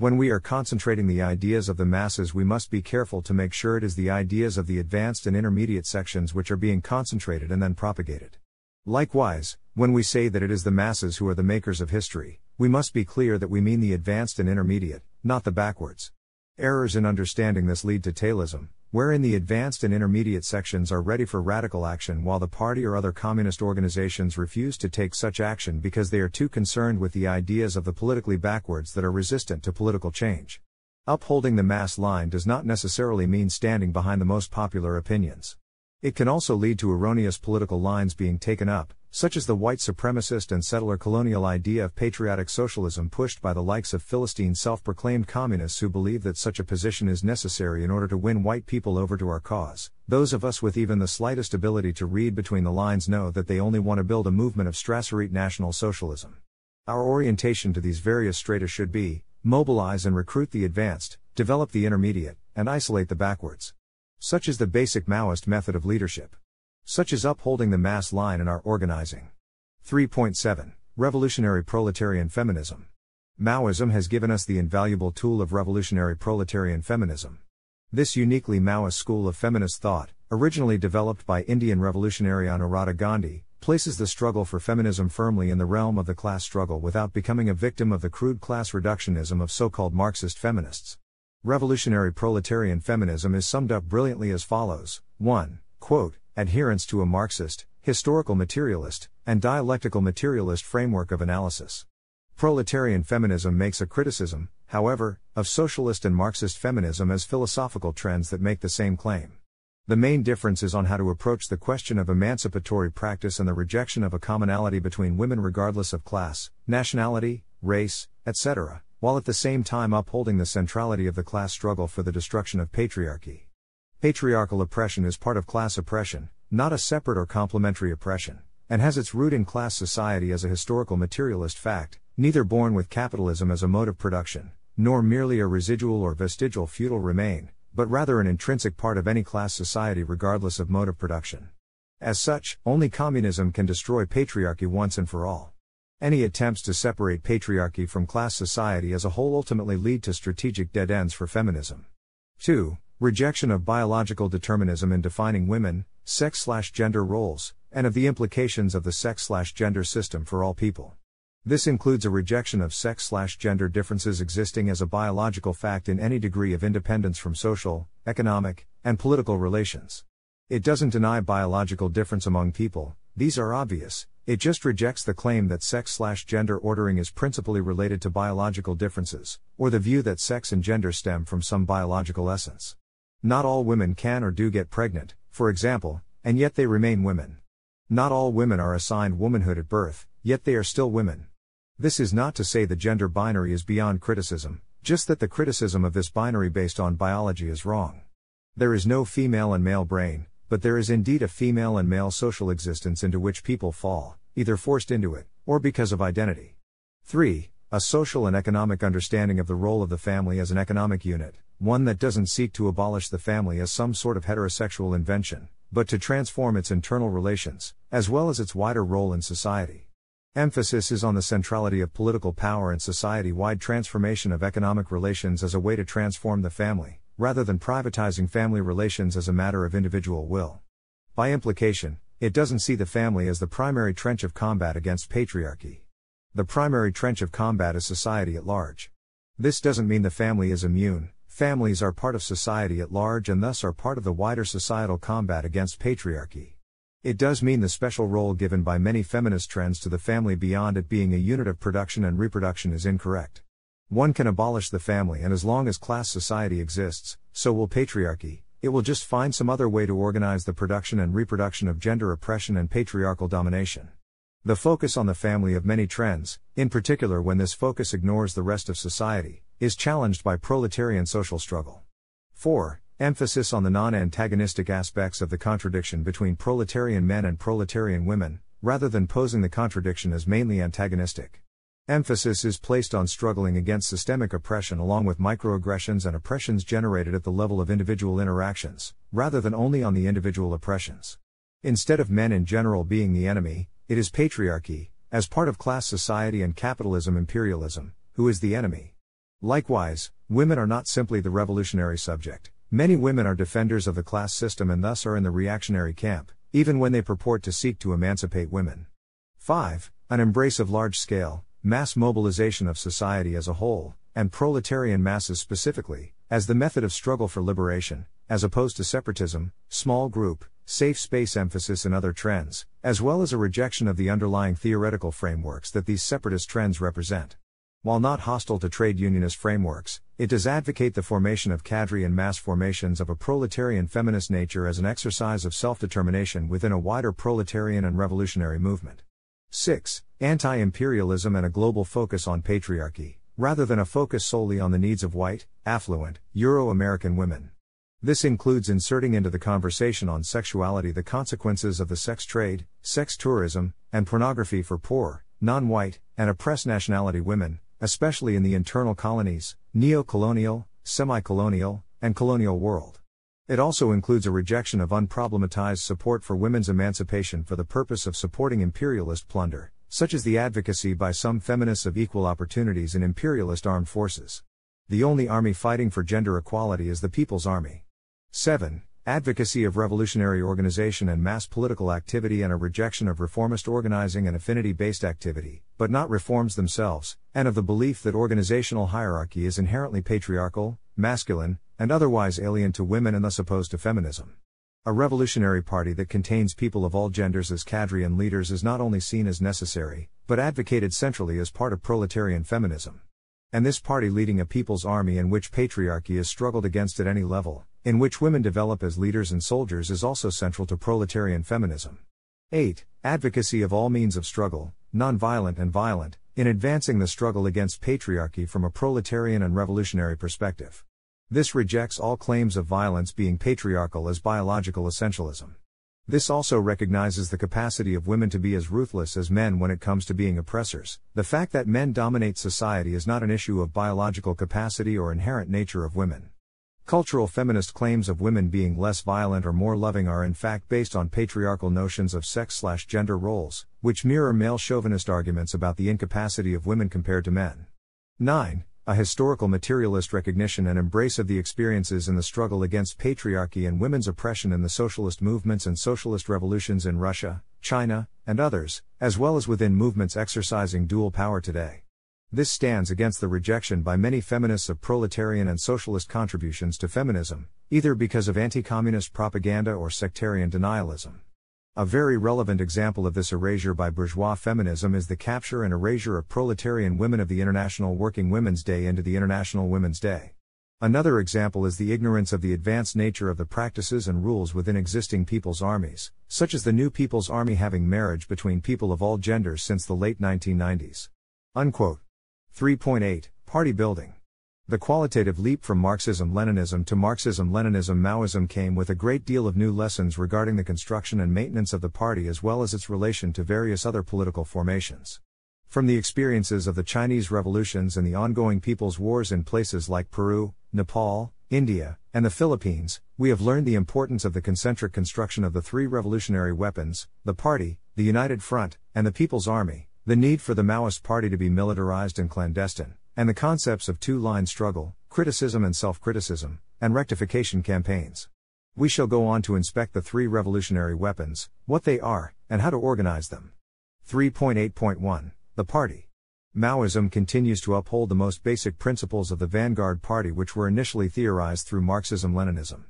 A: When we are concentrating the ideas of the masses, we must be careful to make sure it is the ideas of the advanced and intermediate sections which are being concentrated and then propagated. Likewise, when we say that it is the masses who are the makers of history, we must be clear that we mean the advanced and intermediate, not the backwards. Errors in understanding this lead to tailism, wherein the advanced and intermediate sections are ready for radical action while the party or other communist organizations refuse to take such action because they are too concerned with the ideas of the politically backwards that are resistant to political change. Upholding the mass line does not necessarily mean standing behind the most popular opinions. It can also lead to erroneous political lines being taken up, such as the white supremacist and settler colonial idea of patriotic socialism pushed by the likes of Philistine self proclaimed communists who believe that such a position is necessary in order to win white people over to our cause. Those of us with even the slightest ability to read between the lines know that they only want to build a movement of Strasserite National Socialism. Our orientation to these various strata should be mobilize and recruit the advanced, develop the intermediate, and isolate the backwards. Such is the basic Maoist method of leadership such as upholding the mass line in our organizing. 3.7 Revolutionary Proletarian Feminism. Maoism has given us the invaluable tool of revolutionary proletarian feminism. This uniquely Maoist school of feminist thought, originally developed by Indian revolutionary Anuradha Gandhi, places the struggle for feminism firmly in the realm of the class struggle without becoming a victim of the crude class reductionism of so called Marxist feminists. Revolutionary proletarian feminism is summed up brilliantly as follows 1. Quote, adherence to a Marxist, historical materialist, and dialectical materialist framework of analysis. Proletarian feminism makes a criticism, however, of socialist and Marxist feminism as philosophical trends that make the same claim. The main difference is on how to approach the question of emancipatory practice and the rejection of a commonality between women regardless of class, nationality, race, etc., while at the same time upholding the centrality of the class struggle for the destruction of patriarchy. Patriarchal oppression is part of class oppression, not a separate or complementary oppression, and has its root in class society as a historical materialist fact, neither born with capitalism as a mode of production, nor merely a residual or vestigial feudal remain, but rather an intrinsic part of any class society regardless of mode of production. As such, only communism can destroy patriarchy once and for all. Any attempts to separate patriarchy from class society as a whole ultimately lead to strategic dead ends for feminism. 2. Rejection of biological determinism in defining women, sex gender roles, and of the implications of the sex gender system for all people. This includes a rejection of sex gender differences existing as a biological fact in any degree of independence from social, economic, and political relations. It doesn't deny biological difference among people, these are obvious, it just rejects the claim that sex gender ordering is principally related to biological differences, or the view that sex and gender stem from some biological essence. Not all women can or do get pregnant, for example, and yet they remain women. Not all women are assigned womanhood at birth, yet they are still women. This is not to say the gender binary is beyond criticism, just that the criticism of this binary based on biology is wrong. There is no female and male brain, but there is indeed a female and male social existence into which people fall, either forced into it, or because of identity. 3. A social and economic understanding of the role of the family as an economic unit, one that doesn't seek to abolish the family as some sort of heterosexual invention, but to transform its internal relations, as well as its wider role in society. Emphasis is on the centrality of political power and society wide transformation of economic relations as a way to transform the family, rather than privatizing family relations as a matter of individual will. By implication, it doesn't see the family as the primary trench of combat against patriarchy. The primary trench of combat is society at large. This doesn't mean the family is immune, Families are part of society at large and thus are part of the wider societal combat against patriarchy. It does mean the special role given by many feminist trends to the family beyond it being a unit of production and reproduction is incorrect. One can abolish the family, and as long as class society exists, so will patriarchy, it will just find some other way to organize the production and reproduction of gender oppression and patriarchal domination. The focus on the family of many trends, in particular when this focus ignores the rest of society, is challenged by proletarian social struggle. 4. Emphasis on the non antagonistic aspects of the contradiction between proletarian men and proletarian women, rather than posing the contradiction as mainly antagonistic. Emphasis is placed on struggling against systemic oppression along with microaggressions and oppressions generated at the level of individual interactions, rather than only on the individual oppressions. Instead of men in general being the enemy, it is patriarchy, as part of class society and capitalism imperialism, who is the enemy. Likewise, women are not simply the revolutionary subject. Many women are defenders of the class system and thus are in the reactionary camp, even when they purport to seek to emancipate women. 5. An embrace of large scale, mass mobilization of society as a whole, and proletarian masses specifically, as the method of struggle for liberation, as opposed to separatism, small group, safe space emphasis, and other trends, as well as a rejection of the underlying theoretical frameworks that these separatist trends represent. While not hostile to trade unionist frameworks, it does advocate the formation of cadre and mass formations of a proletarian feminist nature as an exercise of self determination within a wider proletarian and revolutionary movement. 6. Anti imperialism and a global focus on patriarchy, rather than a focus solely on the needs of white, affluent, Euro American women. This includes inserting into the conversation on sexuality the consequences of the sex trade, sex tourism, and pornography for poor, non white, and oppressed nationality women, especially in the internal colonies, neo colonial, semi colonial, and colonial world. It also includes a rejection of unproblematized support for women's emancipation for the purpose of supporting imperialist plunder, such as the advocacy by some feminists of equal opportunities in imperialist armed forces. The only army fighting for gender equality is the People's Army. 7. Advocacy of revolutionary organization and mass political activity and a rejection of reformist organizing and affinity based activity, but not reforms themselves, and of the belief that organizational hierarchy is inherently patriarchal, masculine, and otherwise alien to women and thus opposed to feminism. A revolutionary party that contains people of all genders as cadre and leaders is not only seen as necessary, but advocated centrally as part of proletarian feminism. And this party leading a people's army in which patriarchy is struggled against at any level, in which women develop as leaders and soldiers is also central to proletarian feminism. 8. Advocacy of all means of struggle, nonviolent and violent, in advancing the struggle against patriarchy from a proletarian and revolutionary perspective. This rejects all claims of violence being patriarchal as biological essentialism. This also recognizes the capacity of women to be as ruthless as men when it comes to being oppressors. The fact that men dominate society is not an issue of biological capacity or inherent nature of women. Cultural feminist claims of women being less violent or more loving are in fact based on patriarchal notions of sex slash gender roles, which mirror male chauvinist arguments about the incapacity of women compared to men. 9. A historical materialist recognition and embrace of the experiences in the struggle against patriarchy and women's oppression in the socialist movements and socialist revolutions in Russia, China, and others, as well as within movements exercising dual power today. This stands against the rejection by many feminists of proletarian and socialist contributions to feminism, either because of anti communist propaganda or sectarian denialism. A very relevant example of this erasure by bourgeois feminism is the capture and erasure of proletarian women of the International Working Women's Day into the International Women's Day. Another example is the ignorance of the advanced nature of the practices and rules within existing people's armies, such as the new People's Army having marriage between people of all genders since the late 1990s. Unquote. 3.8 Party Building. The qualitative leap from Marxism Leninism to Marxism Leninism Maoism came with a great deal of new lessons regarding the construction and maintenance of the party as well as its relation to various other political formations. From the experiences of the Chinese revolutions and the ongoing people's wars in places like Peru, Nepal, India, and the Philippines, we have learned the importance of the concentric construction of the three revolutionary weapons the party, the United Front, and the People's Army, the need for the Maoist party to be militarized and clandestine, and the concepts of two line struggle, criticism and self criticism, and rectification campaigns. We shall go on to inspect the three revolutionary weapons, what they are, and how to organize them. 3.8.1 The Party. Maoism continues to uphold the most basic principles of the vanguard party, which were initially theorized through Marxism Leninism.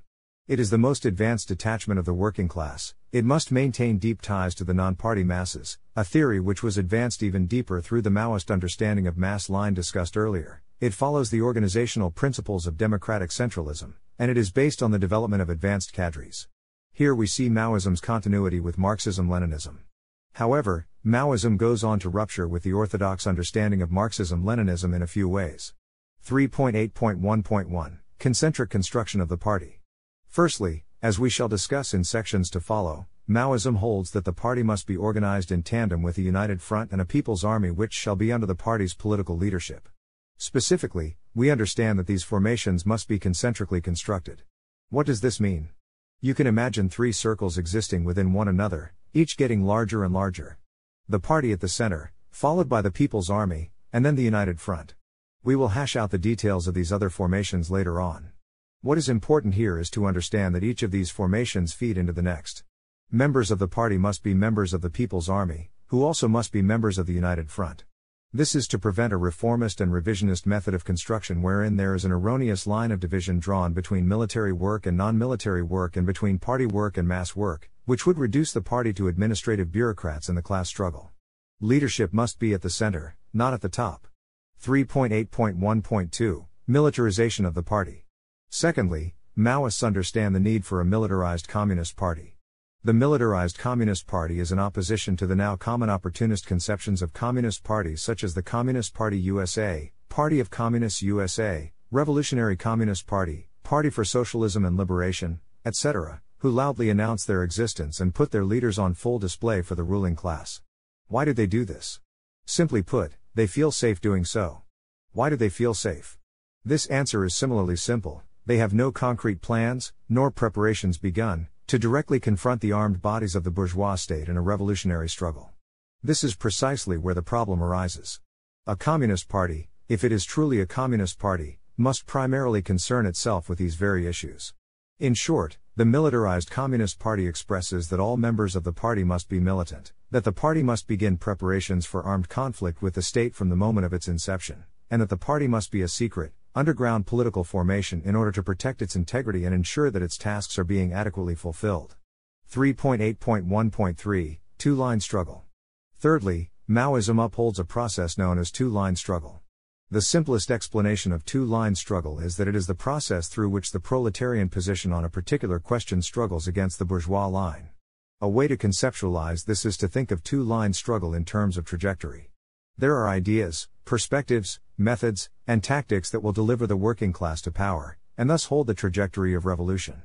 A: It is the most advanced detachment of the working class. It must maintain deep ties to the non party masses, a theory which was advanced even deeper through the Maoist understanding of mass line discussed earlier. It follows the organizational principles of democratic centralism, and it is based on the development of advanced cadres. Here we see Maoism's continuity with Marxism Leninism. However, Maoism goes on to rupture with the orthodox understanding of Marxism Leninism in a few ways. 3.8.1.1 Concentric construction of the party. Firstly, as we shall discuss in sections to follow, Maoism holds that the party must be organized in tandem with a united front and a people's army which shall be under the party's political leadership. Specifically, we understand that these formations must be concentrically constructed. What does this mean? You can imagine three circles existing within one another, each getting larger and larger. The party at the center, followed by the People's Army, and then the United Front. We will hash out the details of these other formations later on. What is important here is to understand that each of these formations feed into the next. Members of the party must be members of the People's Army, who also must be members of the United Front. This is to prevent a reformist and revisionist method of construction wherein there is an erroneous line of division drawn between military work and non military work and between party work and mass work, which would reduce the party to administrative bureaucrats in the class struggle. Leadership must be at the center, not at the top. 3.8.1.2 Militarization of the party. Secondly, Maoists understand the need for a militarized Communist Party. The militarized Communist Party is in opposition to the now common opportunist conceptions of Communist parties such as the Communist Party USA, Party of Communists USA, Revolutionary Communist Party, Party for Socialism and Liberation, etc., who loudly announce their existence and put their leaders on full display for the ruling class. Why do they do this? Simply put, they feel safe doing so. Why do they feel safe? This answer is similarly simple they have no concrete plans, nor preparations begun, to directly confront the armed bodies of the bourgeois state in a revolutionary struggle. This is precisely where the problem arises. A communist party, if it is truly a communist party, must primarily concern itself with these very issues. In short, the militarized Communist Party expresses that all members of the party must be militant, that the party must begin preparations for armed conflict with the state from the moment of its inception, and that the party must be a secret, underground political formation in order to protect its integrity and ensure that its tasks are being adequately fulfilled. 3.8.1.3 Two line struggle. Thirdly, Maoism upholds a process known as two line struggle. The simplest explanation of two line struggle is that it is the process through which the proletarian position on a particular question struggles against the bourgeois line. A way to conceptualize this is to think of two line struggle in terms of trajectory. There are ideas, perspectives, methods, and tactics that will deliver the working class to power, and thus hold the trajectory of revolution.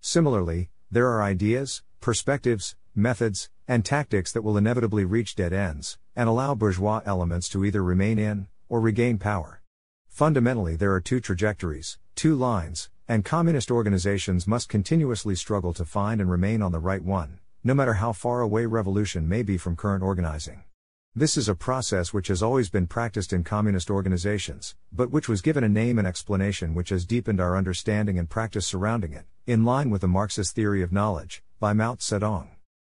A: Similarly, there are ideas, perspectives, methods, and tactics that will inevitably reach dead ends, and allow bourgeois elements to either remain in, or regain power. Fundamentally, there are two trajectories, two lines, and communist organizations must continuously struggle to find and remain on the right one, no matter how far away revolution may be from current organizing. This is a process which has always been practiced in communist organizations, but which was given a name and explanation which has deepened our understanding and practice surrounding it, in line with the Marxist theory of knowledge, by Mao Zedong.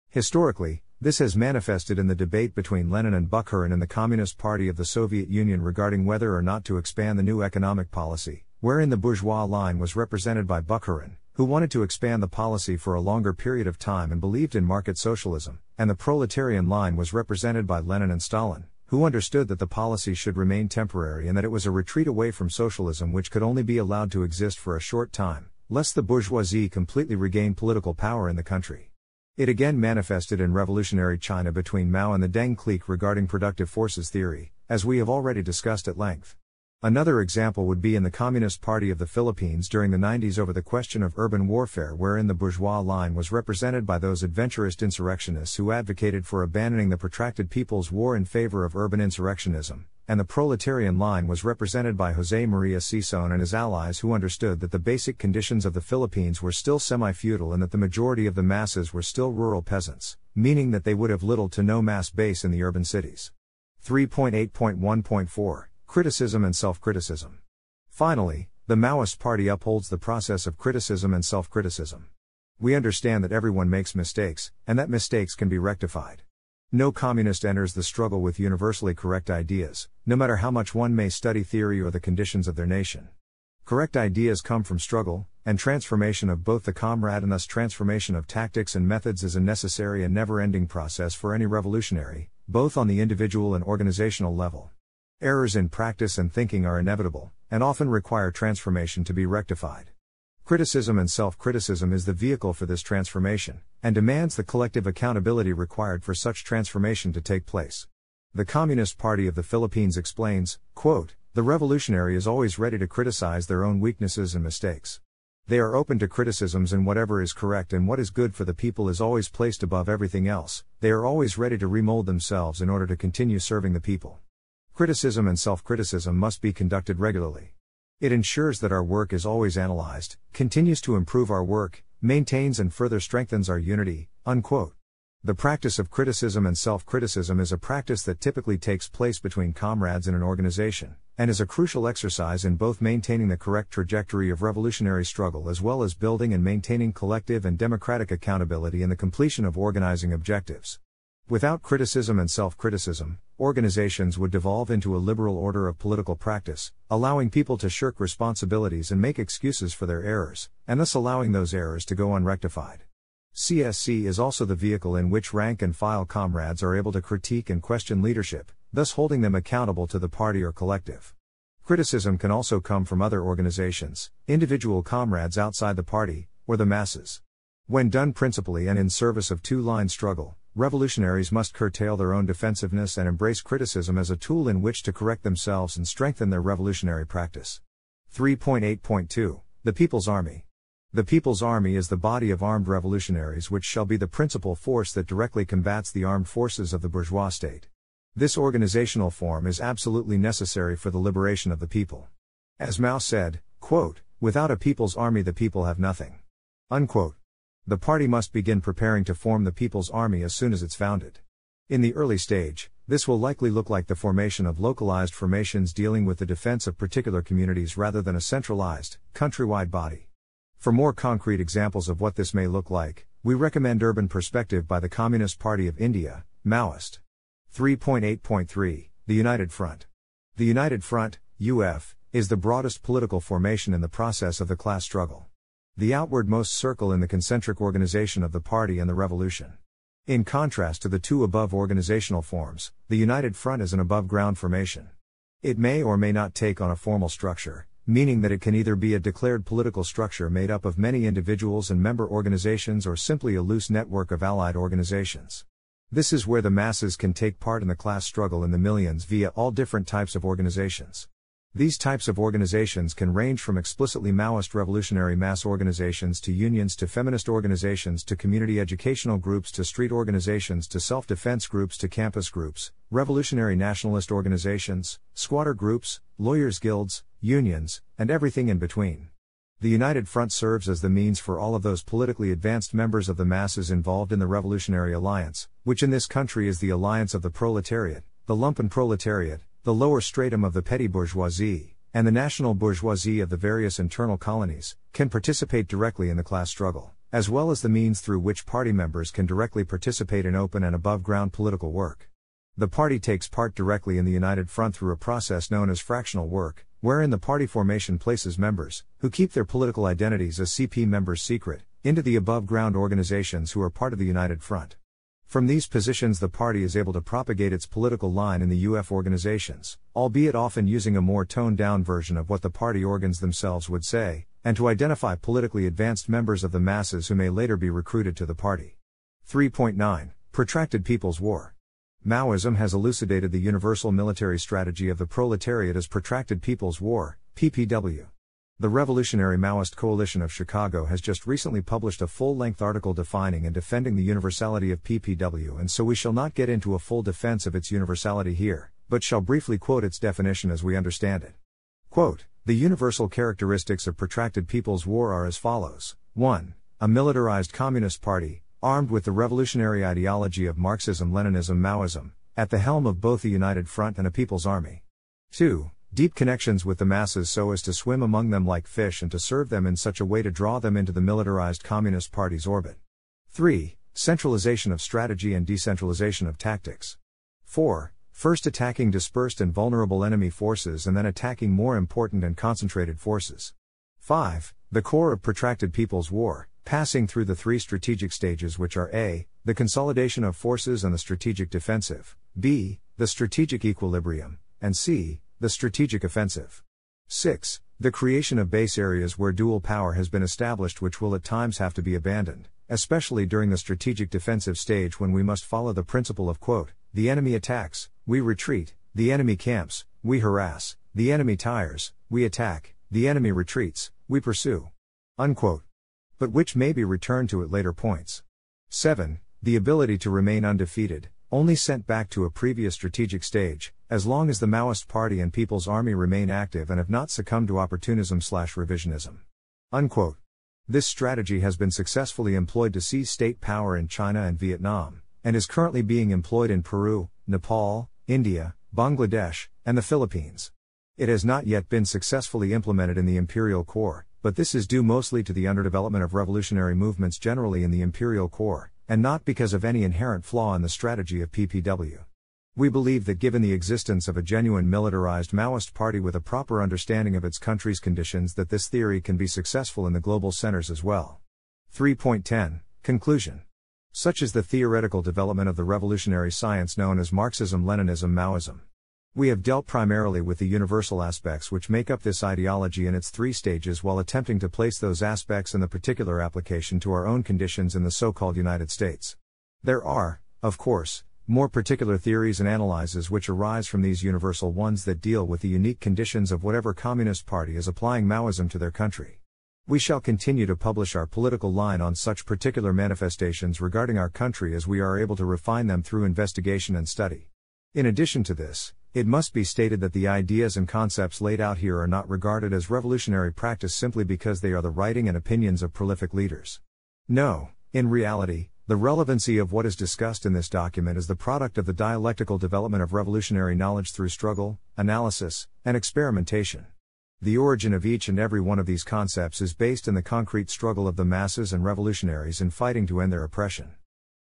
A: Historically, this has manifested in the debate between Lenin and Bukharin in the Communist Party of the Soviet Union regarding whether or not to expand the new economic policy, wherein the bourgeois line was represented by Bukharin, who wanted to expand the policy for a longer period of time and believed in market socialism, and the proletarian line was represented by Lenin and Stalin, who understood that the policy should remain temporary and that it was a retreat away from socialism which could only be allowed to exist for a short time, lest the bourgeoisie completely regain political power in the country. It again manifested in revolutionary China between Mao and the Deng clique regarding productive forces theory, as we have already discussed at length. Another example would be in the Communist Party of the Philippines during the 90s over the question of urban warfare, wherein the bourgeois line was represented by those adventurist insurrectionists who advocated for abandoning the protracted People's War in favor of urban insurrectionism, and the proletarian line was represented by Jose Maria Sison and his allies who understood that the basic conditions of the Philippines were still semi feudal and that the majority of the masses were still rural peasants, meaning that they would have little to no mass base in the urban cities. 3.8.1.4 Criticism and self criticism. Finally, the Maoist Party upholds the process of criticism and self criticism. We understand that everyone makes mistakes, and that mistakes can be rectified. No communist enters the struggle with universally correct ideas, no matter how much one may study theory or the conditions of their nation. Correct ideas come from struggle, and transformation of both the comrade and thus transformation of tactics and methods is a necessary and never ending process for any revolutionary, both on the individual and organizational level. Errors in practice and thinking are inevitable, and often require transformation to be rectified. Criticism and self criticism is the vehicle for this transformation, and demands the collective accountability required for such transformation to take place. The Communist Party of the Philippines explains quote, The revolutionary is always ready to criticize their own weaknesses and mistakes. They are open to criticisms, and whatever is correct and what is good for the people is always placed above everything else. They are always ready to remold themselves in order to continue serving the people. Criticism and self criticism must be conducted regularly. It ensures that our work is always analyzed, continues to improve our work, maintains and further strengthens our unity, unquote. The practice of criticism and self criticism is a practice that typically takes place between comrades in an organization, and is a crucial exercise in both maintaining the correct trajectory of revolutionary struggle as well as building and maintaining collective and democratic accountability in the completion of organizing objectives. Without criticism and self criticism, organizations would devolve into a liberal order of political practice, allowing people to shirk responsibilities and make excuses for their errors, and thus allowing those errors to go unrectified. CSC is also the vehicle in which rank and file comrades are able to critique and question leadership, thus holding them accountable to the party or collective. Criticism can also come from other organizations, individual comrades outside the party, or the masses. When done principally and in service of two line struggle, revolutionaries must curtail their own defensiveness and embrace criticism as a tool in which to correct themselves and strengthen their revolutionary practice. 3.8.2 The People's Army. The People's Army is the body of armed revolutionaries which shall be the principal force that directly combats the armed forces of the bourgeois state. This organizational form is absolutely necessary for the liberation of the people. As Mao said, quote, without a people's army the people have nothing. Unquote. The party must begin preparing to form the People's Army as soon as it's founded. In the early stage, this will likely look like the formation of localized formations dealing with the defense of particular communities rather than a centralized, countrywide body. For more concrete examples of what this may look like, we recommend Urban Perspective by the Communist Party of India, Maoist. 3.8.3 The United Front. The United Front, UF, is the broadest political formation in the process of the class struggle the outwardmost circle in the concentric organization of the party and the revolution. In contrast to the two above organizational forms, the United Front is an above ground formation. It may or may not take on a formal structure, meaning that it can either be a declared political structure made up of many individuals and member organizations or simply a loose network of allied organizations. This is where the masses can take part in the class struggle in the millions via all different types of organizations. These types of organizations can range from explicitly Maoist revolutionary mass organizations to unions to feminist organizations to community educational groups to street organizations to self defense groups to campus groups, revolutionary nationalist organizations, squatter groups, lawyers' guilds, unions, and everything in between. The United Front serves as the means for all of those politically advanced members of the masses involved in the Revolutionary Alliance, which in this country is the alliance of the proletariat, the lumpen proletariat, the lower stratum of the petty bourgeoisie, and the national bourgeoisie of the various internal colonies, can participate directly in the class struggle, as well as the means through which party members can directly participate in open and above ground political work. The party takes part directly in the United Front through a process known as fractional work, wherein the party formation places members, who keep their political identities as CP members secret, into the above ground organizations who are part of the United Front. From these positions, the party is able to propagate its political line in the UF organizations, albeit often using a more toned down version of what the party organs themselves would say, and to identify politically advanced members of the masses who may later be recruited to the party. 3.9 Protracted People's War. Maoism has elucidated the universal military strategy of the proletariat as Protracted People's War, PPW. The Revolutionary Maoist Coalition of Chicago has just recently published a full length article defining and defending the universality of PPW, and so we shall not get into a full defense of its universality here, but shall briefly quote its definition as we understand it. Quote, the universal characteristics of protracted people's war are as follows 1. A militarized communist party, armed with the revolutionary ideology of Marxism Leninism Maoism, at the helm of both the United Front and a people's army. 2 Deep connections with the masses so as to swim among them like fish and to serve them in such a way to draw them into the militarized Communist Party's orbit. 3. Centralization of strategy and decentralization of tactics. 4. First attacking dispersed and vulnerable enemy forces and then attacking more important and concentrated forces. 5. The core of protracted people's war, passing through the three strategic stages which are A. The consolidation of forces and the strategic defensive, B. The strategic equilibrium, and C the strategic offensive. 6. The creation of base areas where dual power has been established, which will at times have to be abandoned, especially during the strategic defensive stage when we must follow the principle of quote, the enemy attacks, we retreat, the enemy camps, we harass, the enemy tires, we attack, the enemy retreats, we pursue. Unquote. But which may be returned to at later points. 7. The ability to remain undefeated, only sent back to a previous strategic stage, as long as the Maoist Party and People's Army remain active and have not succumbed to opportunism slash revisionism. Unquote. This strategy has been successfully employed to seize state power in China and Vietnam, and is currently being employed in Peru, Nepal, India, Bangladesh, and the Philippines. It has not yet been successfully implemented in the imperial core, but this is due mostly to the underdevelopment of revolutionary movements generally in the imperial core, and not because of any inherent flaw in the strategy of PPW. We believe that given the existence of a genuine militarized Maoist party with a proper understanding of its country's conditions that this theory can be successful in the global centers as well. 3.10 Conclusion Such is the theoretical development of the revolutionary science known as Marxism Leninism Maoism. We have dealt primarily with the universal aspects which make up this ideology in its three stages while attempting to place those aspects in the particular application to our own conditions in the so called United States. There are, of course, more particular theories and analyses which arise from these universal ones that deal with the unique conditions of whatever Communist Party is applying Maoism to their country. We shall continue to publish our political line on such particular manifestations regarding our country as we are able to refine them through investigation and study. In addition to this, it must be stated that the ideas and concepts laid out here are not regarded as revolutionary practice simply because they are the writing and opinions of prolific leaders. No, in reality, the relevancy of what is discussed in this document is the product of the dialectical development of revolutionary knowledge through struggle, analysis, and experimentation. The origin of each and every one of these concepts is based in the concrete struggle of the masses and revolutionaries in fighting to end their oppression.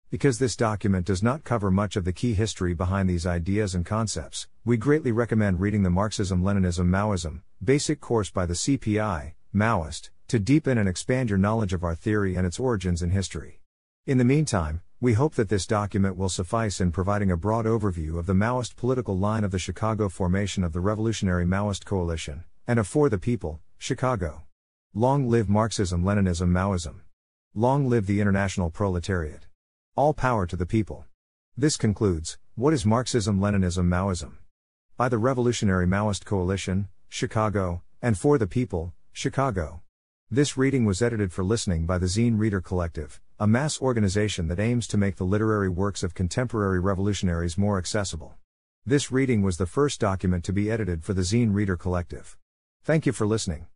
A: Because this document does not cover much of the key history behind these ideas and concepts, we greatly recommend reading the Marxism Leninism Maoism, basic course by the CPI, Maoist, to deepen and expand your knowledge of our theory and its origins in history. In the meantime, we hope that this document will suffice in providing a broad overview of the Maoist political line of the Chicago formation of the Revolutionary Maoist Coalition, and of For the People, Chicago. Long live Marxism Leninism Maoism. Long live the international proletariat. All power to the people. This concludes What is Marxism Leninism Maoism? By the Revolutionary Maoist Coalition, Chicago, and For the People, Chicago. This reading was edited for listening by the Zine Reader Collective a mass organization that aims to make the literary works of contemporary revolutionaries more accessible. This reading was the first document to be edited for the Zine Reader Collective. Thank you for listening.